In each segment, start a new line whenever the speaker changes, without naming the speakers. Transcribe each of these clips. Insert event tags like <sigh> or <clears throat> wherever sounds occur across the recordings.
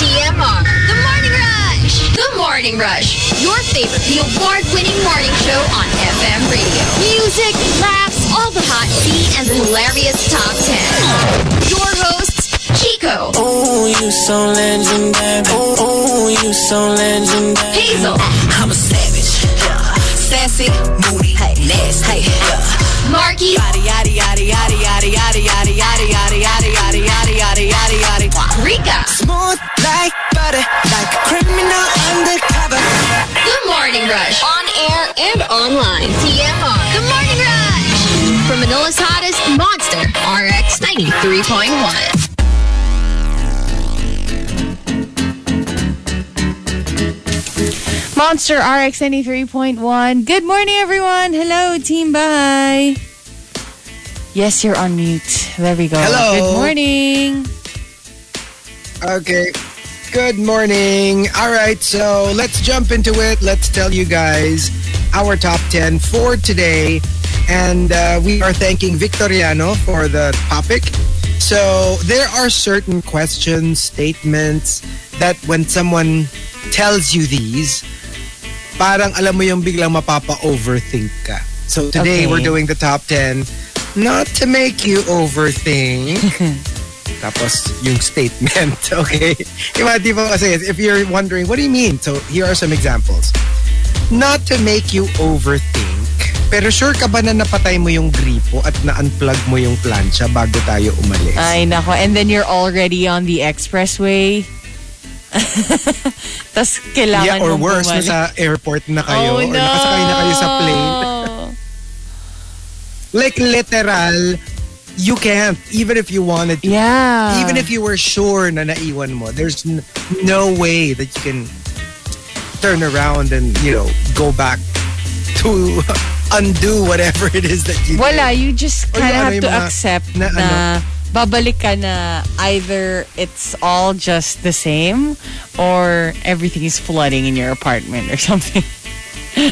TMR, The Morning Rush. The Morning Rush. Your favorite, the award-winning morning show on FM radio. Music, laughs, all the hot tea, and the hilarious top 10. Your hosts, Chico,
Oh, you so legendary. Oh, oh, you so legendary.
Hazel,
I'm a savage. Yeah. Sassy, moody, hey, nasty. Hey, yeah.
Marky,
yada yada yada yada yada yada yada yada yada yada yada yada yada yada.
Rika.
Smooth like butter, like a criminal undercover.
The Morning Rush. On air and online. TMR. The Morning Rush. From Manila's hottest monster, RX 93.1.
Monster RX 93.1. Good morning, everyone. Hello, Team Bye. Yes, you're on mute. There we go.
Hello.
Good morning.
Okay. Good morning. All right, so let's jump into it. Let's tell you guys our top 10 for today. And uh, we are thanking Victoriano for the topic. So there are certain questions, statements that when someone tells you these, parang alam mo yung biglang mapapa-overthink ka. So today
Okay.
we're doing the top 10 not to make you overthink. <laughs> Tapos yung statement, <laughs> okay? Mga tipo kasi, if you're wondering, what do you mean? So here are some examples. Not to make you overthink, pero sure ka ba na napatay mo yung gripo at na-unplug mo yung plancha bago tayo umalis?
Ay, nako. And then you're already on the expressway. <laughs> Tapos kailangan
yeah, or worse,
bumalik.
nasa airport na kayo
oh,
or
no.
nakasakay na kayo sa plane. Like literal, you can't, even if you wanted to.
Yeah.
even if you were sure na naiwan mo, there's n- no way that you can turn around and, you know, go back to <laughs> undo whatever it is that you
Wala,
did.
you just kind of have to
mga-
accept
na
na,
ano.
babalik ka na either it's all just the same or everything is flooding in your apartment or something. <laughs>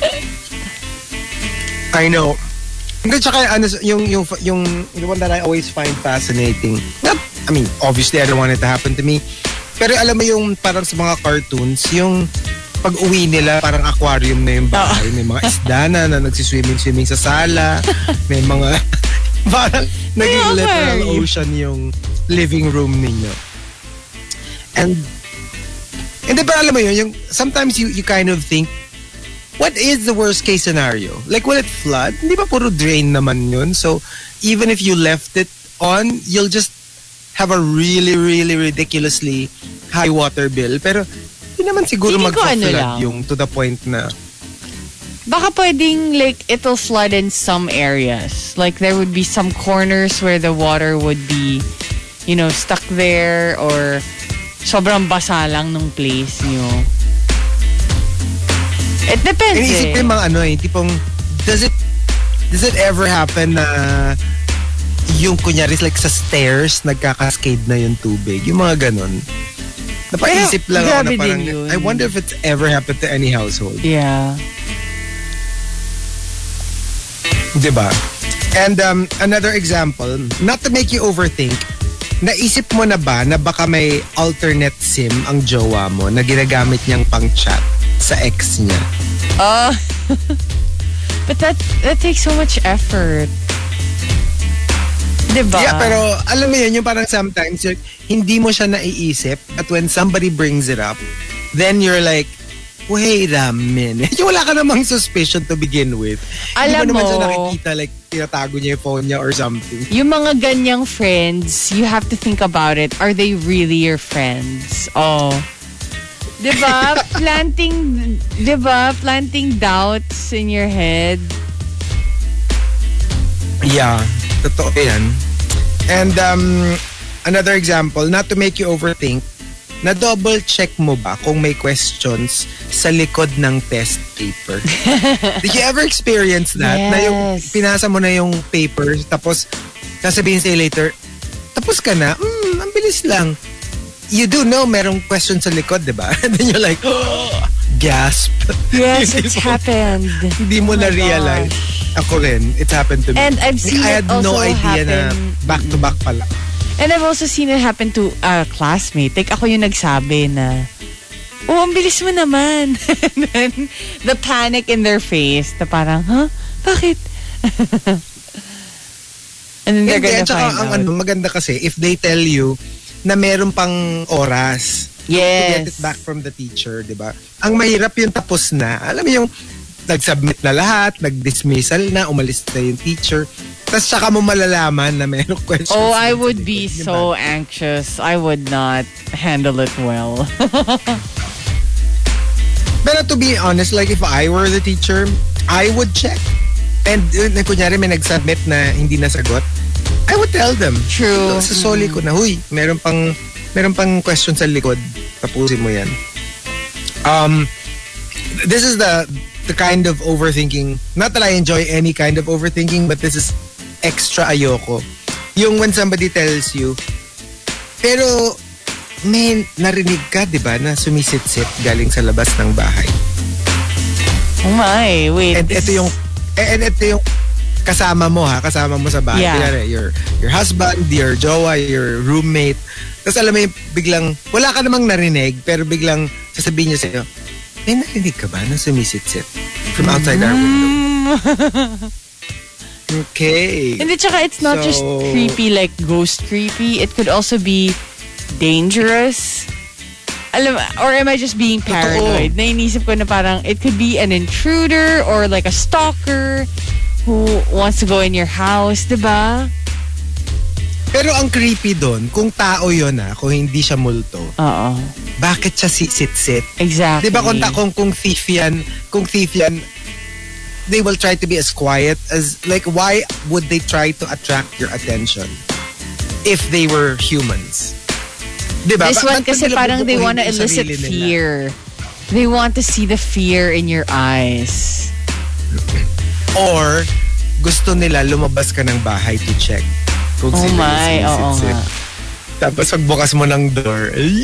I know. Hindi, tsaka ano, yung, yung, yung, the one that I always find fascinating. Not, I mean, obviously I don't want it to happen to me. Pero alam mo yung parang sa mga cartoons, yung pag uwi nila, parang aquarium na yung bahay. May mga isda na na nagsiswimming-swimming sa sala. <laughs> May mga, <laughs> parang naging
May
literal
aquarium.
ocean yung living room ninyo. And, hindi ba alam mo yun, yung, sometimes you, you kind of think, what is the worst case scenario? Like, will it flood? Hindi ba puro drain naman yun? So, even if you left it on, you'll just have a really, really ridiculously high water bill. Pero, hindi naman siguro
ano
mag-flood
lang.
yung to the point na,
Baka pwedeng like it'll flood in some areas. Like there would be some corners where the water would be, you know, stuck there or sobrang basa lang nung place nyo. It depends
inisip ko
eh.
yung mga ano eh, tipong, does it, does it ever happen na yung kunyari like sa stairs, nagkakascade na yung tubig? Yung mga ganun. Napaisip lang ako na parang,
yun.
I wonder if it's ever happened to any household.
Yeah.
Diba? And um, another example, not to make you overthink, naisip mo na ba na baka may alternate SIM ang jowa mo na ginagamit niyang pang-chat sa ex niya?
Uh, <laughs> but that that takes so much effort. Diba?
Yeah, pero alam mo yun, yung parang sometimes yun, hindi mo siya naiisip at when somebody brings it up, then you're like, wait a minute. <laughs> Yung wala ka namang suspicion to begin with.
Alam
hindi mo naman siya
mo-
nakikita like tinatago niya yung phone niya or something.
Yung mga ganyang friends, you have to think about it. Are they really your friends? Oh. Diba? Planting, diba? Planting doubts in your head.
Yeah, totoo yan. And um, another example, not to make you overthink, na double check mo ba kung may questions sa likod ng test paper? <laughs> Did you ever experience that? Na yung
Yes.
pinasa mo na yung paper tapos sasabihin sa'yo later, tapos ka na, hmm, ang bilis lang. You do know merong question sa likod, di ba? <laughs> And then you're like, oh, <gasps> gasp.
Yes, <laughs> it's
mo-
happened.
Hindi mo
Oh
na-realize. Ako rin, it's happened to me.
And I've seen
I had
it
no idea na
happen-
back-to-back pala.
And I've also seen it happen to a classmate. Like, ako yung nagsabi na, oh, ang bilis mo naman. <laughs> And then, the panic in their face, na parang, huh? Bakit? And then they're
Hindi,
gonna find
ang
out.
ano, maganda kasi, if they tell you na meron pang oras to get it
Yes.
back from the teacher, di ba? Ang mahirap yung tapos na. Alam mo yung nag-submit na lahat, nag-dismissal na, umalis na yung teacher. Tapos saka mo malalaman na meron <laughs> questions.
Oh, I would be
di ba?
so anxious. I would not handle it well. <laughs>
Pero to be honest, like if I were the teacher, I would check. And uh, kunyari may nag-submit na hindi nasagot, I would tell them.
True.
Sa soli ko na, huy, meron pang, meron pang question sa likod. Tapusin mo yan. Um, this is the the kind of overthinking. Not that I enjoy any kind of overthinking, but this is extra ayoko. Yung when somebody tells you, pero may narinig ka, di ba, na sumisit-sit galing sa labas ng bahay.
oh my, wait.
And ito yung and ito yung kasama mo ha, kasama mo sa bahay.
Yeah.
Kunyari, your your husband, your jowa, your roommate. Tapos alam mo yung biglang, wala ka namang narinig, pero biglang sasabihin niya sa'yo, may narinig ka ba na sumisit-sit from outside our window? <laughs> Okay.
And tsaka it's not just
So-
creepy like ghost creepy. It could also be dangerous. Alam, or am I just being paranoid? Nainisip ko na parang it could be an intruder or like a stalker who wants to go in your house, diba?
Pero ang creepy doon, kung tao yon ah, kung hindi siya multo,
Oo.
bakit siya si- sit-sit?
Exactly.
Di ba kung, ta- kung, kung thief yan, kung thief yan, they will try to be as quiet as, like, why would they try to attract your attention if they were humans? Di ba?
This
Ba-
one
ba't
kasi
nila
parang they
bubukuhin
want to
yung
elicit
sarili nila?
fear. They want to see the fear in your eyes.
Or, gusto nila lumabas ka ng bahay to check. Kung
Oh my, oo nga.
Tapos pagbukas mo ng door, ay,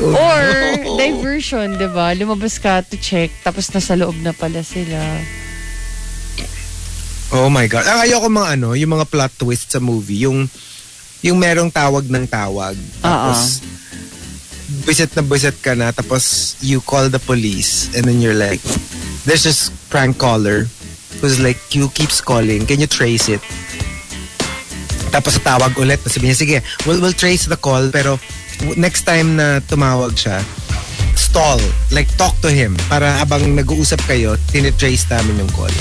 oh
Or
no.
diversion, 'di ba? Lumabas ka to check tapos nasa loob na pala sila.
Oh my God. Ang ayoko mga ano, yung mga plot twist sa movie. Yung, yung merong tawag ng tawag. Tapos, bisit na bisit ka na. Tapos, you call the police. And then you're like, there's this prank caller who's like, you keeps calling. Can you trace it? Tapos tawag ulit. Sabi niya, sige, we'll, we'll trace the call. Pero next time na tumawag siya, stall. Like, talk to him. Para habang nag-uusap kayo, tinitrace namin yung call.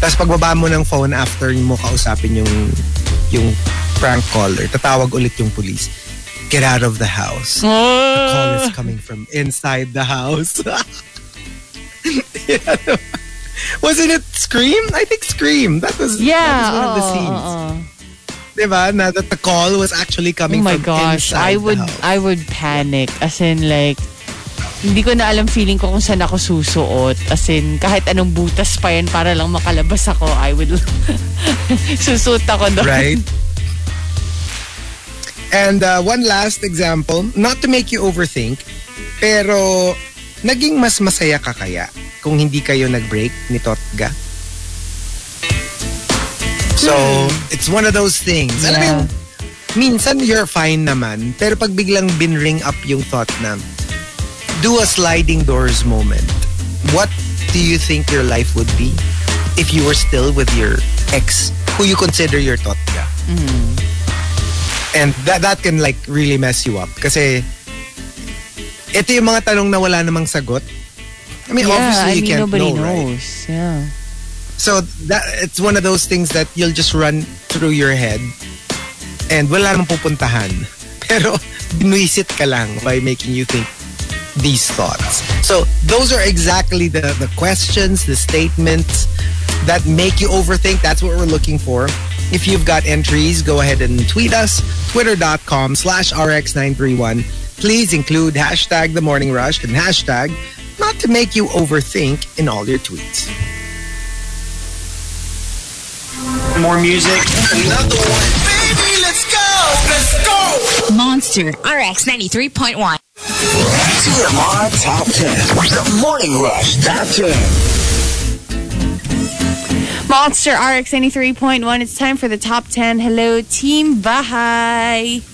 Tapos pagbaba mo ng phone after mo kausapin yung yung prank caller, tatawag ulit yung police. Get out of the house. The call is coming from inside the house. <laughs> Wasn't it Scream? I think Scream. That was,
Yeah.
that was one of the scenes.
oo.
Diba? Na that the call was actually
Oh
coming
my
from
gosh, I would. I would panic as in like hindi ko na alam feeling ko kung saan ako susuot. As in, kahit anong butas pa yan para lang makalabas ako, I would <laughs> susuot ako doon.
Right? <laughs> And uh, one last example, not to make you overthink, pero naging mas masaya ka kaya kung hindi kayo nag-break ni Totga? So, it's one of those things. Alam mo
Yeah.
yung, minsan you're fine naman, pero pag biglang binring up yung thought na, do a sliding doors moment. What do you think your life would be if you were still with your ex who you consider your Totga? And that that can like really mess you up. Kasi ito yung mga tanong na wala namang sagot. I mean,
Yeah,
obviously
I
you
mean,
can't
nobody
know, right?
knows. Yeah.
So that it's one of those things that you'll just run through your head and wala namang pupuntahan. <laughs> Pero binuisit ka lang by making you think these thoughts. So those are exactly the, the questions, the statements that make you overthink. That's what we're looking for. If you've got entries, go ahead and tweet us, twitter.com slash rx931. Please include hashtag the morning rush and hashtag not to make you overthink in all your tweets.
More music.
Another one. Baby, let's go. Let's go.
Monster RX 93.1.
TMR Top 10. The Morning Rush Top 10.
Monster RX 93.1. It's time for the top 10. Hello, Team Bahay.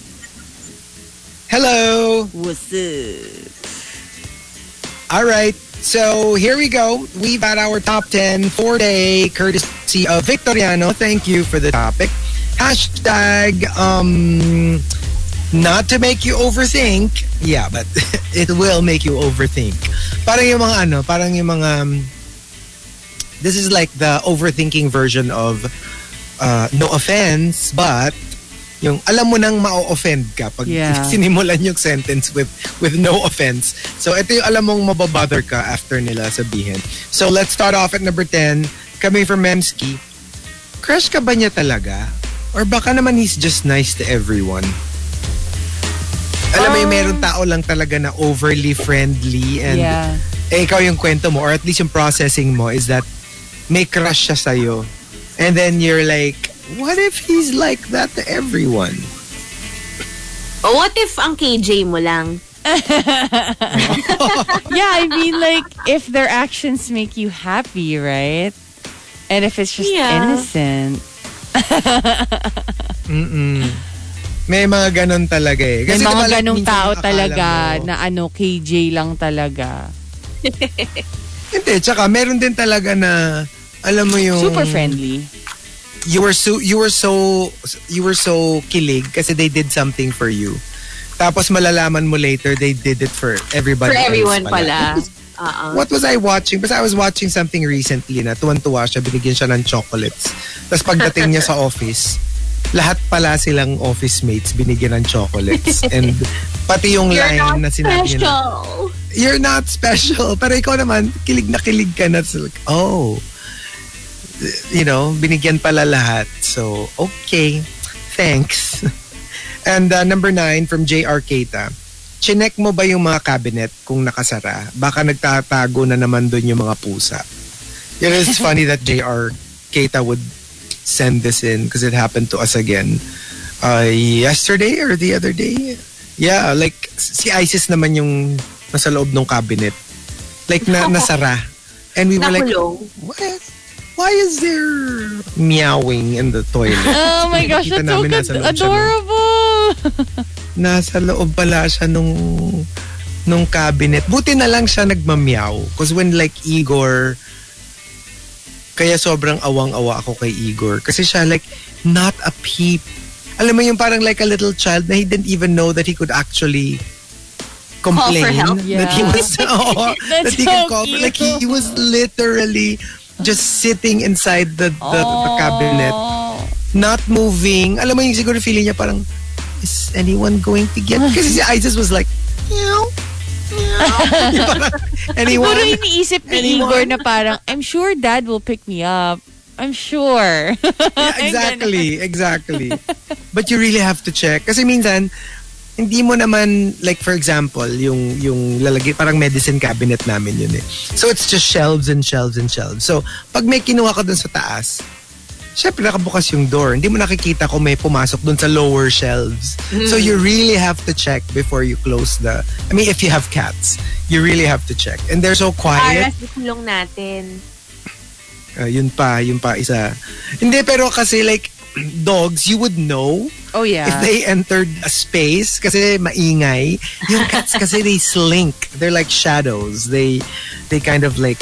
Hello.
What's up?
All right. So here we go. We've got our top 10 for day, courtesy of Victoriano. Thank you for the topic. Hashtag, um, not to make you overthink. Yeah, but <laughs> it will make you overthink. Parang yung mga ano, parang yung mga, um, this is like the overthinking version of uh, no offense, but yung alam mo nang ma-offend ka pag
Yeah. <laughs>
sinimulan yung sentence with with no offense. So ito yung alam mong mababother ka after nila sabihin. So let's start off at number 10. Coming from Memski. Crush ka ba niya talaga? Or baka naman he's just nice to everyone? Alam mo yung meron tao lang talaga na overly friendly and
Yeah.
eh, ikaw yung kwento mo or at least yung processing mo is that may crush siya sa'yo. And then you're like, what if he's like that to everyone?
What if ang KJ mo lang? <laughs>
Yeah, I mean, like, if their actions make you happy, right? And if it's just
Yeah.
innocent. <laughs>
Mm-mm. May mga ganon talaga eh.
May
Kasi
mga
diba,
ganong tao talaga
mo-
na ano, KJ lang talaga.
Hindi, tsaka meron din talaga na, alam mo yung...
Super friendly.
You were so, you were so, you were so kilig kasi they did something for you. Tapos malalaman mo later, they did it for everybody
For everyone pala. Oo. <laughs>
What was I watching? Basta I was watching something recently na tuwan-tuwa siya, binigyan siya ng chocolates. Tapos pagdating niya sa office, lahat pala silang office mates binigyan ng chocolates. <laughs> And pati yung
You're
line
not
na sinabi niya na,
special.
You're not special. Pero ikaw naman, kilig na kilig ka na. So like, oh. You know, binigyan pala lahat. So, okay. Thanks. <laughs> And uh, number nine from J.R. Keita. Chinek mo ba yung mga cabinet kung nakasara? Baka nagtatago na naman doon yung mga pusa. Know, it's funny that J.R. Keita would send this in because it happened to us again uh, yesterday or the other day. Yeah, like si Isis naman yung nasa loob ng cabinet. Like na <laughs> nasara. And we were like, what? Why is there meowing in the toilet? <laughs>
Oh my gosh, that's so good.
nasa siya nung-
Adorable. <laughs>
nasa loob pala siya nung nung cabinet. Buti na lang siya nagmameow. Because when like Igor, kaya sobrang awang-awa ako kay Igor. Kasi siya like, not a peep. Alam mo yung parang like a little child na he didn't even know that he could actually complain.
help.
That he
Yeah.
was, <laughs> oo, that he can
so
call for. Like he, he was literally just sitting inside the, the, the cabinet
Oh.
not moving. Alam mo yung siguro feeling niya parang, is anyone going to get? <laughs> Kasi si Isis was like, meow, <laughs> anyone?
Siguro iniisip ni
Anyone?
Igor na parang, I'm sure dad will pick me up. I'm sure. <laughs>
Yeah, exactly, exactly. But you really have to check. Kasi minsan, hindi mo naman, like for example, yung, yung lalagay, parang medicine cabinet namin yun eh. So it's just shelves and shelves and shelves. So, pag may kinuha ka dun sa taas, syempre nakabukas yung door. Hindi mo nakikita kung may pumasok dun sa lower shelves. So you really have to check before you close the... I mean, if you have cats, you really have to check. And they're so quiet.
Para sa kulong natin.
Uh, yun pa, yun pa isa. Hindi, pero kasi like, dogs, you would know
oh yeah.
if they entered a space kasi maingay. Yung cats kasi they slink. They're like shadows. They they kind of like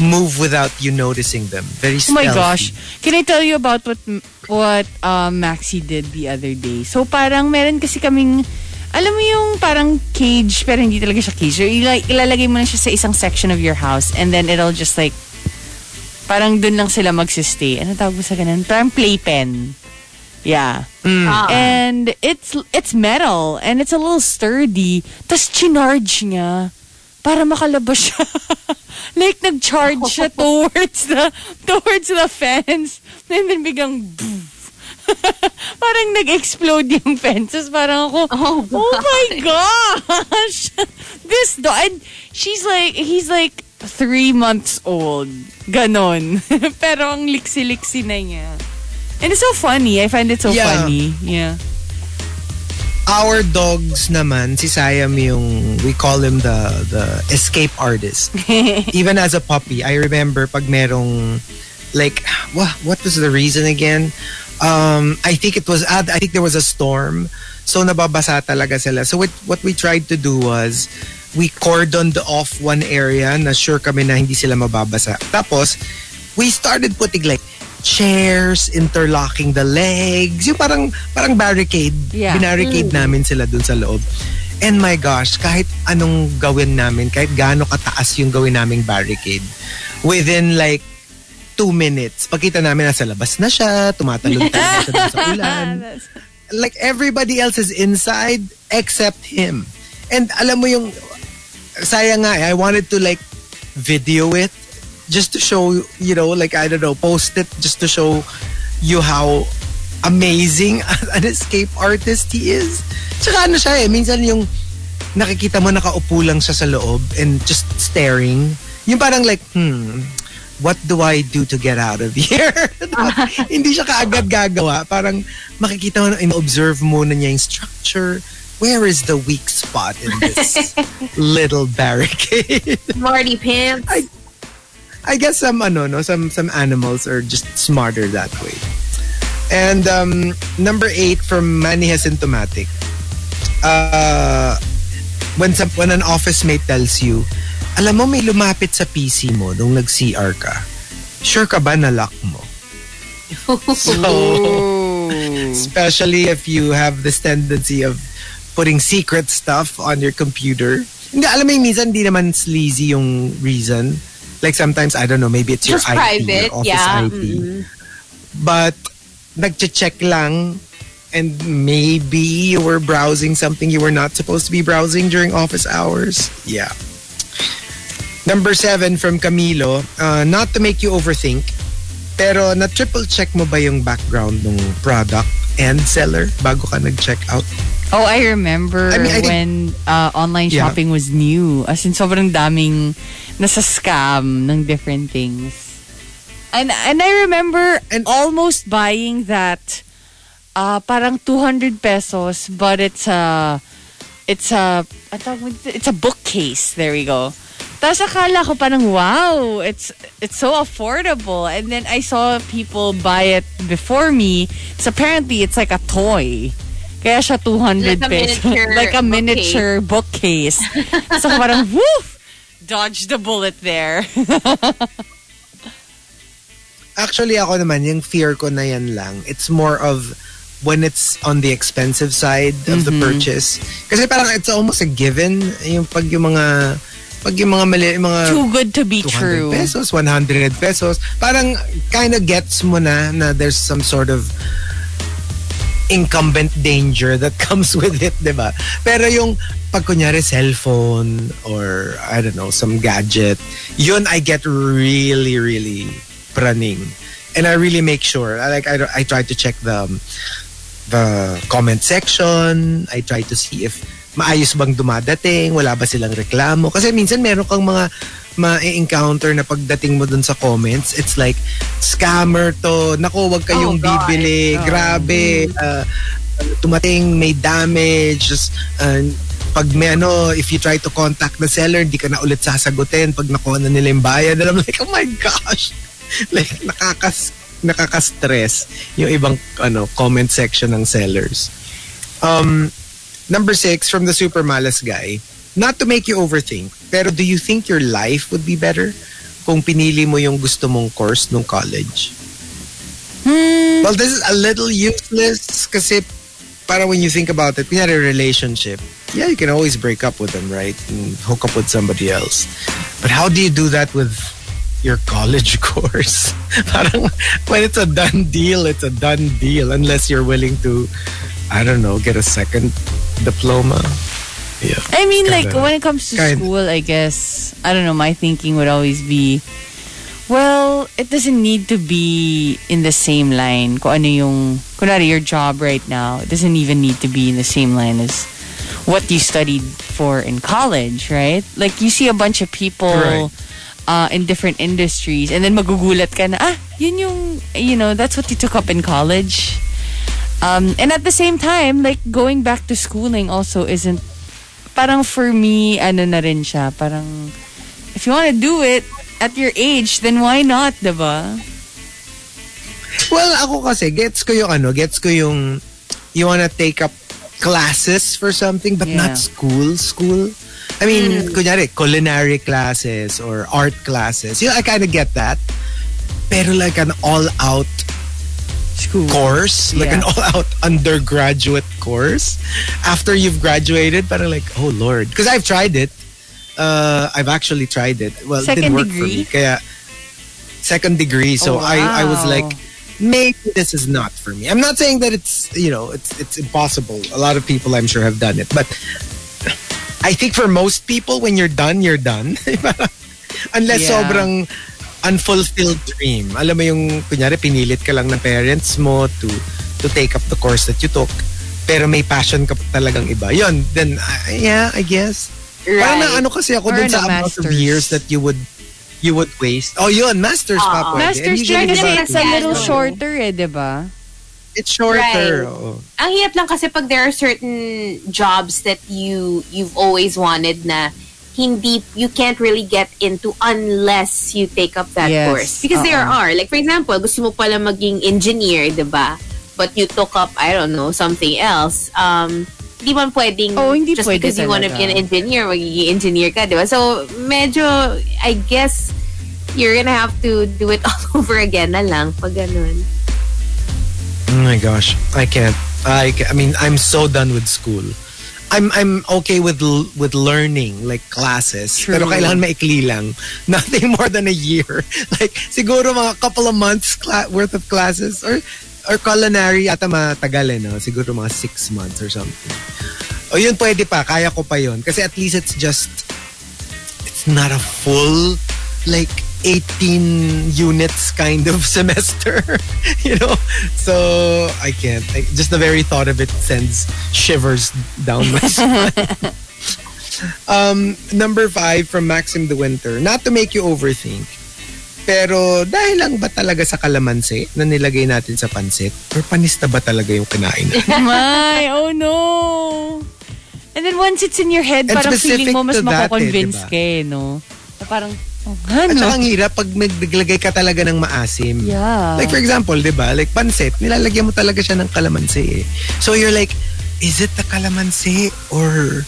move without you noticing them. Very
Oh my
stealthy.
gosh. Can I tell you about what what um, Maxi did the other day? So parang meron kasi kaming alam mo yung parang cage pero hindi talaga siya cage. So, ila- ilalagay mo na siya sa isang section of your house and then it'll just like parang dun lang sila magsistay. Ano tawag mo sa ganun? Parang playpen. Yeah.
Ah.
And it's it's metal and it's a little sturdy. Tapos chinarge niya para makalabas siya. <laughs> like nag-charge siya <laughs> towards the towards the fence. And then biglang <laughs> parang nag-explode yung fences. Parang ako,
Oh,
oh my gosh! this dog, and she's like, he's like three months old. Ganon. <laughs> Pero ang liksi-liksi na niya. And it's so funny. I find it so
Yeah.
funny. Yeah.
Our dogs naman, si Siam yung, we call him the the escape artist. <laughs> Even as a puppy, I remember pag merong, like, what, what was the reason again? Um, I think it was, ah, I think there was a storm. So nababasa talaga sila. So what, what we tried to do was, we cordoned off one area na sure kami na hindi sila mababasa. Tapos, we started putting like chairs, interlocking the legs, yung parang parang barricade.
Yeah.
Binarricade namin sila dun sa loob. And my gosh, kahit anong gawin namin, kahit gaano kataas yung gawin naming barricade, within like two minutes, pagkita namin nasa labas na siya, tumatalon talaga siya sa <laughs> ulan. Like everybody else is inside except him. And alam mo yung, sayang nga eh, I wanted to like video it just to show, you know, like I don't know, post it just to show you how amazing <laughs> an escape artist he is. Tsaka ano siya eh, minsan yung nakikita mo nakaupo lang siya sa loob and just staring. Yung parang like, hmm, what do I do to get out of <laughs> here? <laughs> Hindi siya kaagad gagawa. Parang makikita mo, in-observe muna niya yung structure. Where is the weak spot in this <laughs> little barricade? <laughs>
Marty Pants.
I- I guess some ano no some some animals are just smarter that way. And um, number eight from Manny Asymptomatic. Uh, when some, when an office mate tells you, alam mo may lumapit sa PC mo nung nag-CR ka. Sure ka ba na lock mo? <laughs> so, especially if you have this tendency of putting secret stuff on your computer. Hindi, alam mo yung minsan, hindi naman sleazy yung reason. Like sometimes, I don't know, maybe it's
Just
your IT,
private,
your office
yeah.
IT. But, nagche-check lang and maybe you were browsing something you were not supposed to be browsing during office hours. Yeah. Number seven from Camilo, uh, not to make you overthink, pero na triple check mo ba yung background ng product and seller bago ka nag-check out?
Oh, I remember
I mean, I think-
when uh, online
Yeah.
shopping was new. As in, sobrang daming nasa scam ng different things. And and I remember
And-
almost buying that uh, parang 200 pesos but it's a it's a it's a bookcase. There we go. Tapos akala ko parang wow, it's it's so affordable. And then I saw people buy it before me. So apparently it's like a toy. Kaya siya 200
Like
pesos. <laughs>
miniature
like a
bookcase.
miniature bookcase. so parang <laughs> woof! Dodged the bullet there. <laughs>
Actually, ako naman, yung fear ko na yan lang. It's more of when it's on the expensive side of the purchase. Kasi parang it's almost a given. Yung pag yung mga pag yung mga mali, mga
Too good to be
200
true.
pesos, 100 pesos, parang kind of gets mo na na there's some sort of incumbent danger that <laughs> comes with it, di ba? Pero yung pag kunyari cellphone or I don't know, some gadget, yun I get really, really praning. And I really make sure, I like I, I try to check the the comment section, I try to see if maayos bang dumadating, wala ba silang reklamo. Kasi minsan meron kang mga ma-encounter na pagdating mo dun sa comments, it's like, scammer to, naku, wag kayong
Oh, God.
bibili, grabe, uh, tumating, may damage, just, uh, pag may ano, if you try to contact the seller, hindi ka na ulit sasagutin pag nakuha na nila yung bayad. And I'm like, oh my gosh! <laughs> like, nakakas, nakaka-stress yung ibang ano comment section ng sellers. Um, number six, from the super malas guy, not to make you overthink, pero do you think your life would be better kung pinili mo yung gusto mong course nung college? Hmm. Well, this is a little useless kasi para when you think about it, kunyari relationship, yeah, you can always break up with them, right? And hook up with somebody else. But how do you do that with your college <laughs> course? Parang when it's a done deal, it's a done deal unless you're willing to, I don't know, get a second diploma. Yeah.
I mean, like
Kinda-
when it comes to
kind-
school, I guess I don't know. My thinking would always be, Well, it doesn't need to be in the same line. Kung ano yung, kunwari your job right now, it doesn't even need to be in the same line as what you studied for in college, right? Like you see a bunch of people
Right.
uh, in different industries and then magugulat ka na, ah, yun yung, you know, that's what you took up in college. Um, and at the same time, like going back to schooling also isn't, parang for me, ano na rin siya, parang, if you want to do it at your age, then why not, diba?
Well, ako kasi, gets ko yung ano, gets ko yung you wanna take up classes for something but
Yeah.
not school, school. I mean, kunyari, culinary classes or art classes. You know, I kind of get that. Pero like an all-out
School.
course, like
Yeah.
an all-out undergraduate course, after you've graduated, parang like, oh Lord. Because I've tried it. Uh, I've actually tried it. Well, it
Second
didn't work
degree?
for me. Kaya, second degree. So
Oh,
I, I was like, maybe this is not for me. I'm not saying that it's you know it's it's impossible. A lot of people I'm sure have done it, but I think for most people, when you're done, you're done. <laughs> Unless
Yeah.
sobrang unfulfilled dream. Alam mo yung kunyari pinilit ka lang ng parents mo to to take up the course that you took. Pero may passion ka pa talagang iba. Yun, then uh, yeah, I guess. Parang na ano kasi ako
Or
dun sa
a
amount of
master's.
years that you would you would waste. Oh, yun, masters pa pwede.
Master's degree kasi it's a little
Ano?
shorter eh, diba?
It's shorter.
Right.
oo.
Ang hirap lang kasi pag there are certain jobs that you you've always wanted na hindi you can't really get into unless you take up that
Yes.
course. Because there are like for example, gusto mo pala maging engineer, 'di ba? But you took up I don't know, something else. Um hindi man pwedeng
Oh, hindi
just
pwede
because you want to be an
talaga.
engineer, magiging engineer ka, 'di ba? So medyo I guess you're gonna have to do it <laughs> all over again na lang pag ganun.
Oh my gosh, I can't. I, ca- I mean, I'm so done with school. I'm I'm okay with with learning like classes.
True.
Pero kailangan maikli lang. <laughs> Nothing more than a year. <laughs> Like siguro mga couple of months worth of classes or or culinary ata matagal eh, no? Siguro mga six months or something. O yun pwede pa, kaya ko pa yun. Kasi at least it's just it's not a full like 18 units kind of <laughs> semester <laughs> you know so i can't I, just the very thought of it sends shivers down my <laughs> spine um number five from maxim the winter not to make you overthink pero dahil lang ba talaga sa kalamansi na nilagay natin sa pansit or panis na ba talaga yung kinain natin
My, oh no. And then once it's in your head,
And
parang feeling mo mas
that eh,
mako-convince
diba?
ka eh, no? Na parang, oh, nga,
At saka ang hirap pag naglagay ka talaga ng maasim.
Yeah.
Like for example, di ba? Like pansit, nilalagyan mo talaga siya ng kalamansi eh. So you're like, is it the kalamansi or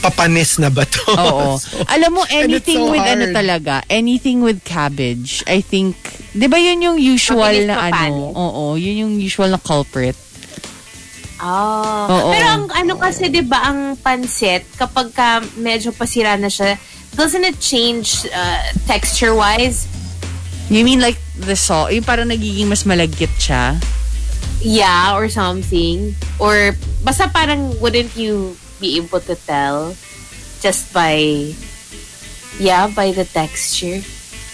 papanis na ba to?
Oo. <laughs>
So,
Alam mo, anything
so
with ano
hard.
talaga, anything with cabbage, I think, di ba yun yung usual
Mabilis
na
mapanis.
ano? Oo, yun yung usual na culprit.
Oh.
Oo.
Pero ang ano kasi 'di ba ang pansit kapag ka medyo pasira na siya, doesn't it change uh, texture wise?
You mean like the salt? Yung parang nagiging mas malagkit siya?
Yeah, or something. Or basta parang wouldn't you be able to tell just by yeah, by the texture?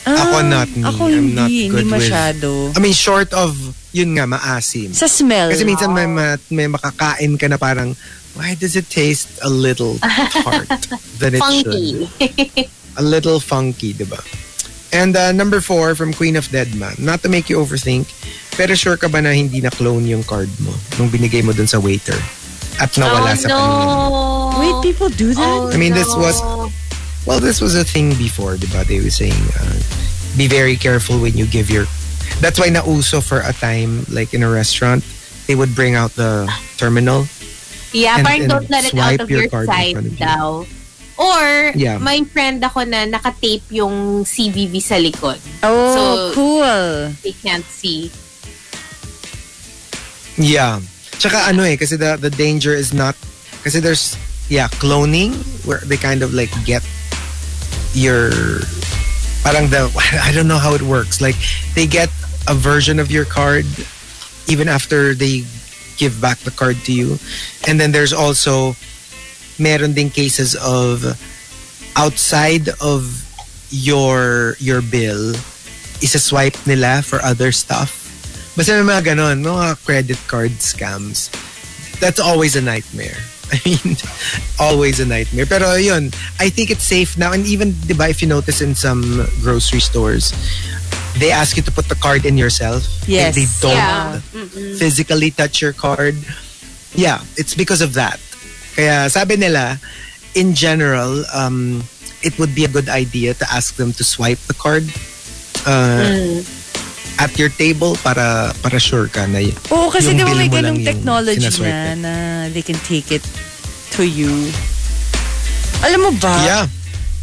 Ako not me.
Ah, Ako
I'm
hindi,
not
hindi
good with-
masyado.
I mean, short of, yun nga, maasim.
Sa smell.
Kasi minsan may, ma- may makakain ka na parang, why does it taste a little tart than it
Funky.
should? A little funky, di ba? And uh, number four from Queen of Deadman, not to make you overthink, pero sure ka ba na hindi na-clone yung card mo nung binigay mo dun sa waiter at nawala
oh,
sa
no.
kanila?
Wait, people do that?
Oh,
I mean, this
no.
was- Well, this was a thing before, di ba? They were saying, uh, be very careful when you give your... That's why nauso for a time, like in a restaurant, they would bring out the terminal.
Yeah,
and-
parang
and
don't let it out of
your
your, sight
of you.
daw. Or,
Yeah.
may friend ako na nakatape yung CVV sa likod.
Oh,
So-
cool.
They can't see.
Yeah. Tsaka ano eh, kasi the, the danger is not... Kasi there's, yeah, cloning, where they kind of like get your... Parang the... <laughs> I don't know how it works. Like, they get a version of your card even after they give back the card to you. And then there's also... Meron ding cases of outside of your your bill isa-swipe nila for other stuff. Basta may mga ganon, mga credit card scams. That's always a nightmare. <laughs> I mean, always a nightmare. Pero yun, I think it's safe now. And even, di ba, if you notice in some grocery stores, they ask you to put the card in yourself.
Yes.
They, they don't
Yeah.
physically touch your card. Yeah, it's because of that. Kaya sabi nila, in general, um, it would be a good idea to ask them to swipe the card uh, at your table para para sure ka na y-
Oo, kasi
yung
di ba may
yung
technology na na they can take it to you. Alam mo ba?
Yeah.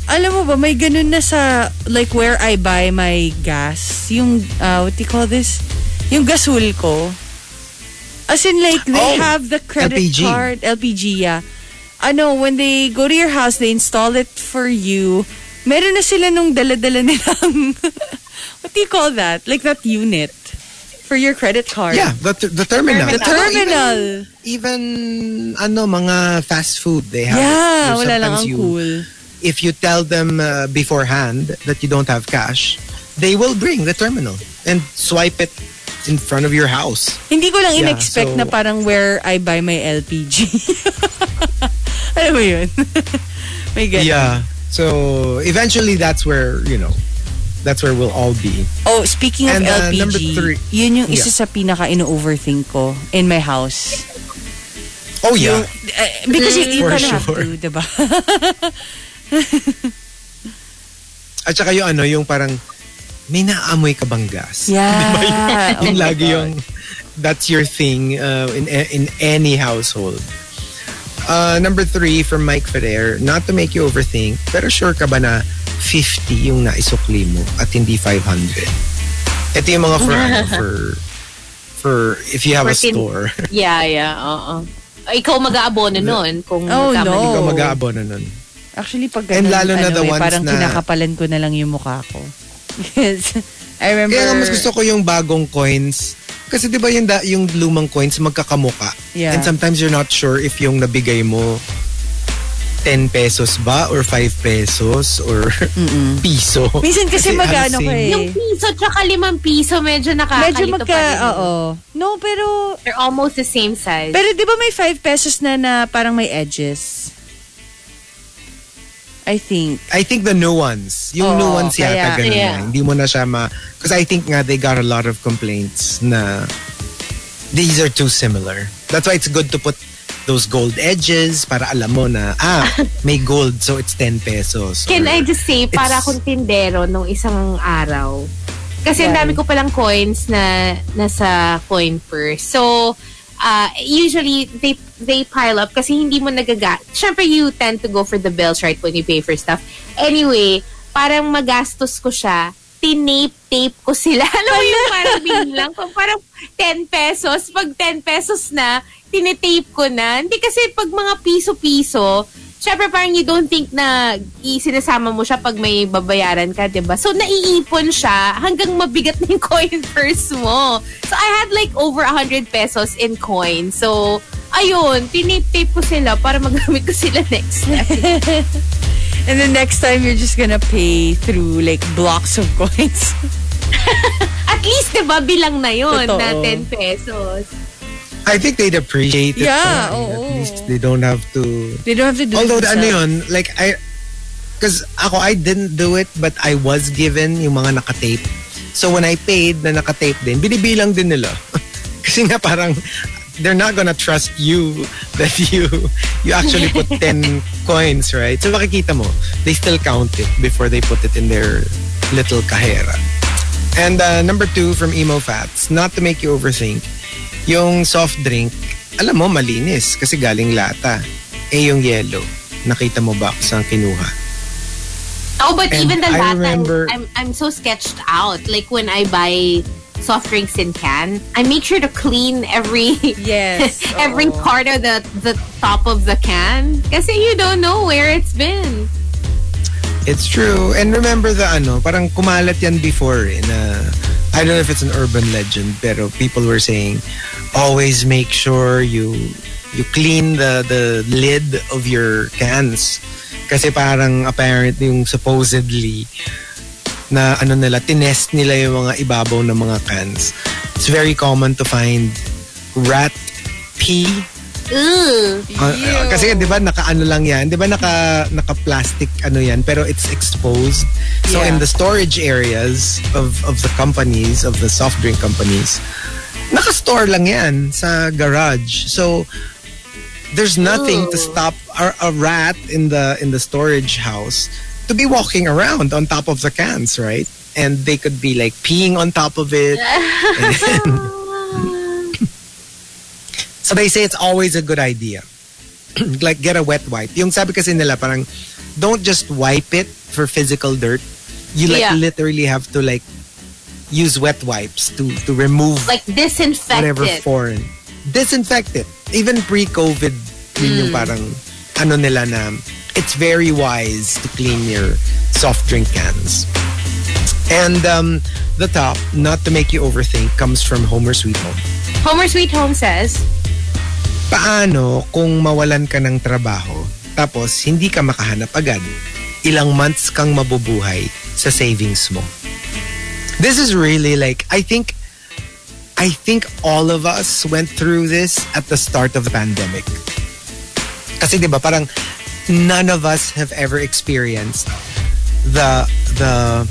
Alam mo ba, may ganun na sa, like, where I buy my gas. Yung, uh, what do you call this? Yung gasol ko. As in, like, they
Oh,
have the credit
LPG.
card. LPG, yeah. Ano, when they go to your house, they install it for you. Meron na sila nung dala-dala nilang, <laughs> what do you call that? Like that unit for your credit card.
Yeah, the, the terminal.
The terminal.
Even, ano, mga fast food, they have it.
Yeah,
There's
wala lang ang
you-
cool.
If you tell them uh, beforehand that you don't have cash, they will bring the terminal and swipe it in front of your house.
Hindi ko lang
Yeah,
in-expect
so-
na parang where I buy my LPG. <laughs> Alam mo yun? <laughs> May ganun.
Yeah. So eventually, that's where you know, that's where we'll all be.
Oh, speaking of
And, uh,
LPG,
number three-
yun yung isa
Yeah.
sa pinaka ino-overthink ko in my house.
Oh yeah.
Uh, because you, you
For
kind of have to, diba? <laughs>
At saka yung ano, yung parang may naamoy ka bang gas? <laughs>
Yeah.
yung
Oh my
lagi
God.
yung that's your thing uh, in in any household. Uh, number three from Mike Ferrer, not to make you overthink, pero sure ka ba na 50 yung naisukli mo at hindi 500? Ito yung mga for, <laughs> ano, for, for if you have a
For tin-
store. <laughs>
Yeah, yeah, oo. Ikaw mag-aabono nun kung
Oh,
magkamali
no.
Ikaw mag-aabono nun.
Actually, pag
And
ganun,
lalo na
ano,
the
eh,
ones
parang
na-
kinakapalan ko na lang yung mukha ko. <laughs> Yes. I remember...
Kaya nga mas gusto ko yung bagong coins. Kasi di ba yung, da, yung lumang coins magkakamuka?
Yeah.
And sometimes you're not sure if yung nabigay mo 10 pesos ba or 5 pesos or <laughs> piso.
Minsan kasi
ang
magano ko eh.
Yung piso tsaka limang piso, medyo nakakalito
Medyo
pa
magka...
rin.
Oo. No, pero...
They're almost the same size.
Pero di ba may 5 pesos na na parang may edges? I think.
I think the new ones. Yung
Oo,
new ones
kaya-
yata ganun
Yeah.
na. Hindi mo na siya ma... Because I think nga they got a lot of complaints na these are too similar. That's why it's good to put those gold edges para alam mo na, ah, <laughs> may gold so it's 10 pesos.
Can
Or-
I just say, para
It's-
akong tindero nung isang araw. Kasi ang dami ko palang coins na nasa coin purse. So, uh, usually, they they pile up kasi hindi mo nagaga... Siyempre, you tend to go for the bills, right, when you pay for stuff. Anyway, parang magastos ko siya. Tinape-tape ko sila. <laughs> Alam mo yung parang bilang ko. Parang 10 pesos. Pag 10 pesos na, tinitape ko na. Hindi kasi pag mga piso-piso, syempre parang you don't think na isinasama mo siya pag may babayaran ka, 'di ba? So naiipon siya hanggang mabigat na yung <laughs> coin purse mo. So I had like over 100 pesos in coin. So ayun, tinip-tape ko sila para magamit ko sila <laughs> next time. <laughs>
And the next time, you're just gonna pay through like blocks of coins.
At least 'di ba bilang na yun
Totoo.
na 10 pesos.
I think they'd appreciate it.
Yeah, oo.
At least they don't have to...
They don't have to do
Although,
it
ano yun, like, I... Because ako, I didn't do it, but I was given yung mga nakatape. So when I paid na nakatape din, binibilang din nila. <laughs> Kasi nga parang, they're not gonna trust you <laughs> that you you actually put <laughs> 10 coins, right? So makikita mo, they still count it before they put it in their little kahera. And uh, number two from Emo Fats, not to make you overthink, yung soft drink, alam mo, malinis kasi galing lata. Eh yung yellow, nakita mo ba kung saan kinuha?
Oh, but
And
even the
I
lata,
remember-
I'm, I'm so sketched out. Like when I buy soft drinks in can, I make sure to clean every
Yes. <laughs>
every
oo.
part of the the top of the can. Kasi you don't know where it's been.
It's true. And remember the ano, parang kumalat yan before eh, na, I don't know if it's an urban legend, pero people were saying, always make sure you you clean the the lid of your cans. Kasi parang apparently yung supposedly na ano nila, tinest nila yung mga ibabaw ng mga cans. It's very common to find rat pee.
Ugh.
Uh, uh, kasi 'di ba naka-ano lang 'yan, 'di ba naka naka-plastic ano 'yan, pero it's exposed. So
Yeah.
in the storage areas of of the companies, of the soft drink companies, naka-store lang 'yan sa garage. So there's nothing to stop a, a rat in the in the storage house to be walking around on top of the cans, right? And they could be like peeing on top of it. <laughs> <laughs> So they say it's always a good idea. <clears throat> like get a wet wipe. Yung sabi kasi nila parang don't just wipe it for physical dirt. You like
Yeah.
literally have to like use wet wipes to to remove
Like disinfect
whatever
it.
foreign. Disinfect it. Even pre-COVID, yun
Hmm.
yung parang ano nila na it's very wise to clean your soft drink cans. And um, the top, not to make you overthink, comes from Homer Sweet Home.
Homer Sweet Home says,
Paano kung mawalan ka ng trabaho tapos hindi ka makahanap agad? Ilang months kang mabubuhay sa savings mo. This is really like, I think, I think all of us went through this at the start of the pandemic. Kasi 'di ba parang none of us have ever experienced the the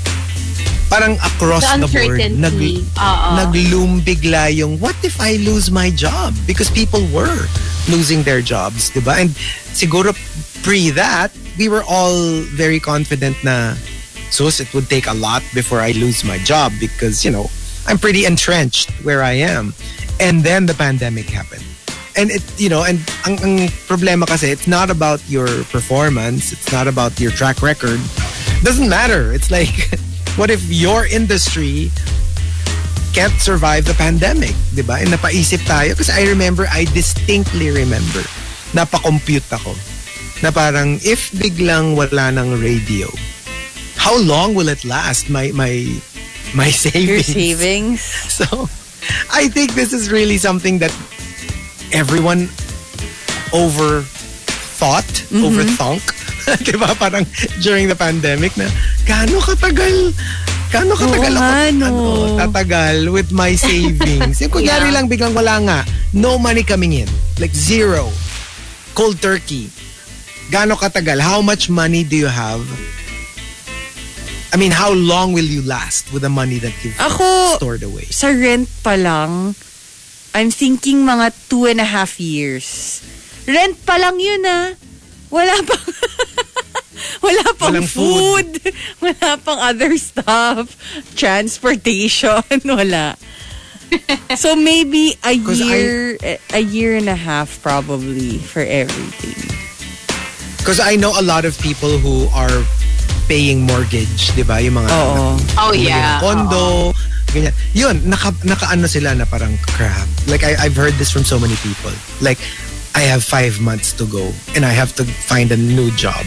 parang across
The
the, board
uncertainty. Oo.
nagloom bigla yung what if I lose my job? Because people were losing their jobs 'di ba? And siguro pre that we were all very confident na sus it would take a lot before I lose my job because you know I'm pretty entrenched where I am. And then the pandemic happened. And it you know and ang, ang problema kasi it's not about your performance it's not about your track record. Doesn't matter. It's like <laughs> what if your industry can't survive the pandemic, 'di ba? And napaisip tayo kasi I remember I distinctly remember napakompute ako na parang if biglang wala ng radio how long will it last my my my <laughs>
Your
savings
savings. <laughs>
so I think this is really something that everyone over thought, overthunk. <laughs> diba? Parang during the pandemic na, gaano katagal, gaano katagal
Oo
ako, ano, tatagal with my savings. Yung kunyari
Yeah.
lang, biglang wala nga. No money coming in. Like zero. Cold turkey. Gaano katagal? How much money do you have? I mean, how long will you last with the money that you've
Ako,
stored away?
sa rent pa lang, I'm thinking mga two and a half years. Rent pa lang yun ah. Wala pang... <laughs> <laughs> wala pang
Walang
food. <laughs> Wala pang other stuff. Transportation. <laughs> Wala. So maybe a
'Cause I-
year, a year and a half probably for everything.
Because I know a lot of people who are paying mortgage, di ba? Yung mga
Oo.
oh
bumili ng
yeah.
condo, ganyan. Yun, naka, naka-ano sila na parang crap. Like, I, I've heard this from so many people. Like, I have five months to go and I have to find a new job.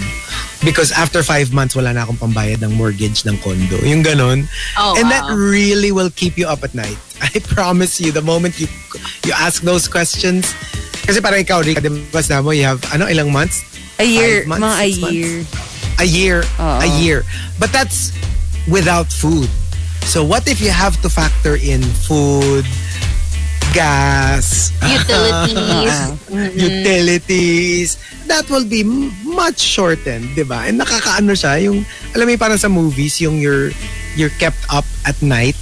Because after five months, wala na akong pambayad ng mortgage ng condo. Yung ganon.
Oh,
and that
wow.
really will keep you up at night. <laughs> I promise you, the moment you you ask those questions, kasi parang ikaw, Rika, di ba sabi mo, you have, ano, ilang months?
A year.
months,
mga a
six months?
year.
a year
Oo.
a year but that's without food so what if you have to factor in food gas.
Utilities. <laughs>
utilities. That will be much shortened di ba? And nakakaano siya yung alam mo parang sa movies yung you're you're kept up at night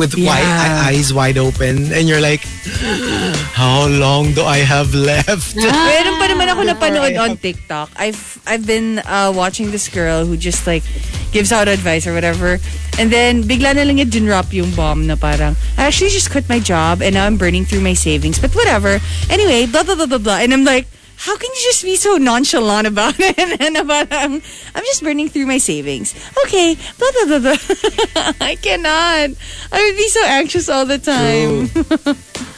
with
Yeah.
wide, eyes wide open and you're like <gasps> how long do I have left <laughs>
Meron pa naman ako napanood
I
on TikTok. I've I've been uh, watching this girl who just like gives out advice or whatever. And then bigla na lang niya dinrop yung bomb na parang, I actually just quit my job and now I'm burning through my savings. But whatever. Anyway, blah, blah, blah, blah, blah. And I'm like, how can you just be so nonchalant about <laughs> it? and about, um, I'm just burning through my savings. Okay, blah, blah, blah, blah. <laughs> I cannot. I would be so anxious all the time. <laughs>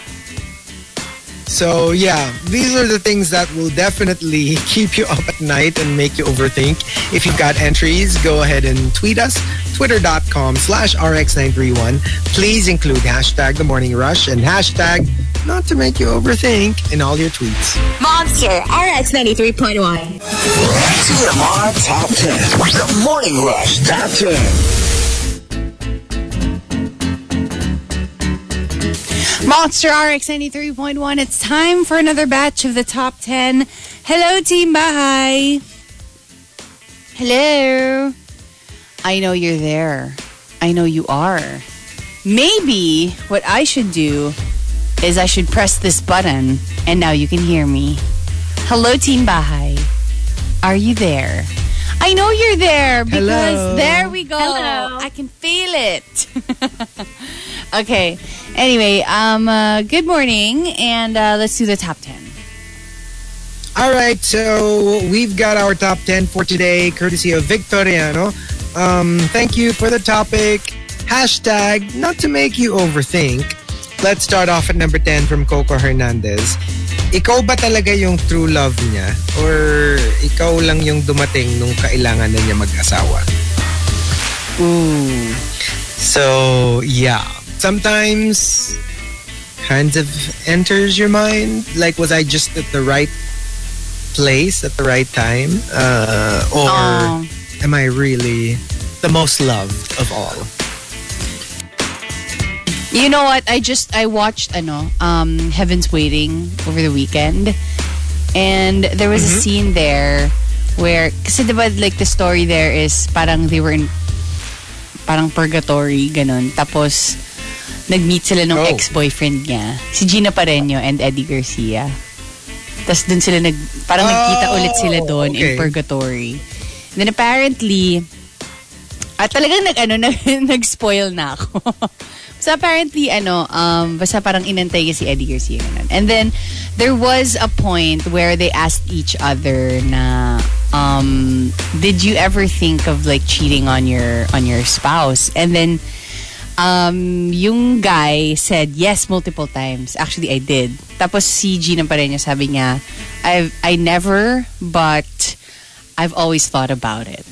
So yeah, these are the things that will definitely <laughs> keep you up at night and make you overthink. If you've got entries, go ahead and tweet us. Twitter.com slash RX931. Please include hashtag the morning rush and hashtag not to make you overthink in all your tweets.
Monster RX 93.1.
TMR Top 10. The Morning Rush Top 10.
Monster RX 93.1. It's time for another batch of the top 10. Hello, Team Bahay. Hello. I know you're there. I know you are. Maybe what I should do is I should press this button and now you can hear me. Hello, Team Bahay. Are you there? I know you're there because
Hello.
there we go.
Hello.
I can feel it. <laughs> okay. Anyway, um, uh, good morning, and uh, let's do the top ten.
All right, so we've got our top 10 for today, courtesy of Victoriano. Um, thank you for the topic. Hashtag, not to make you overthink. Let's start off at number 10 from Coco Hernandez. Ikaw ba talaga yung true love niya? Or ikaw lang yung dumating nung kailangan na niya mag-asawa?
Ooh.
So, yeah. Sometimes kind of enters your mind. Like, was I just at the right place at the right time? Uh, or
Oh.
am I really the most loved of all?
You know what? I just I watched ano um Heaven's Waiting over the weekend, and there was a scene there where kasi diba like the story there is parang they were in parang purgatory ganun tapos nag-meet sila ng
Oh.
ex-boyfriend niya si Gina Pareño and Eddie Garcia tapos dun sila nag parang nagkita
Oh,
ulit sila doon in
okay.
purgatory And then apparently at talagang nag ano <laughs> nag, nag-spoil na ako. So apparently ano um basta parang inantay si Eddie Garcia. And then there was a point where they asked each other na um did you ever think of like cheating on your on your spouse? And then um yung guy said yes multiple times. Actually I did. Tapos si Gina pa rin niya sabi niya I I never but I've always thought about it.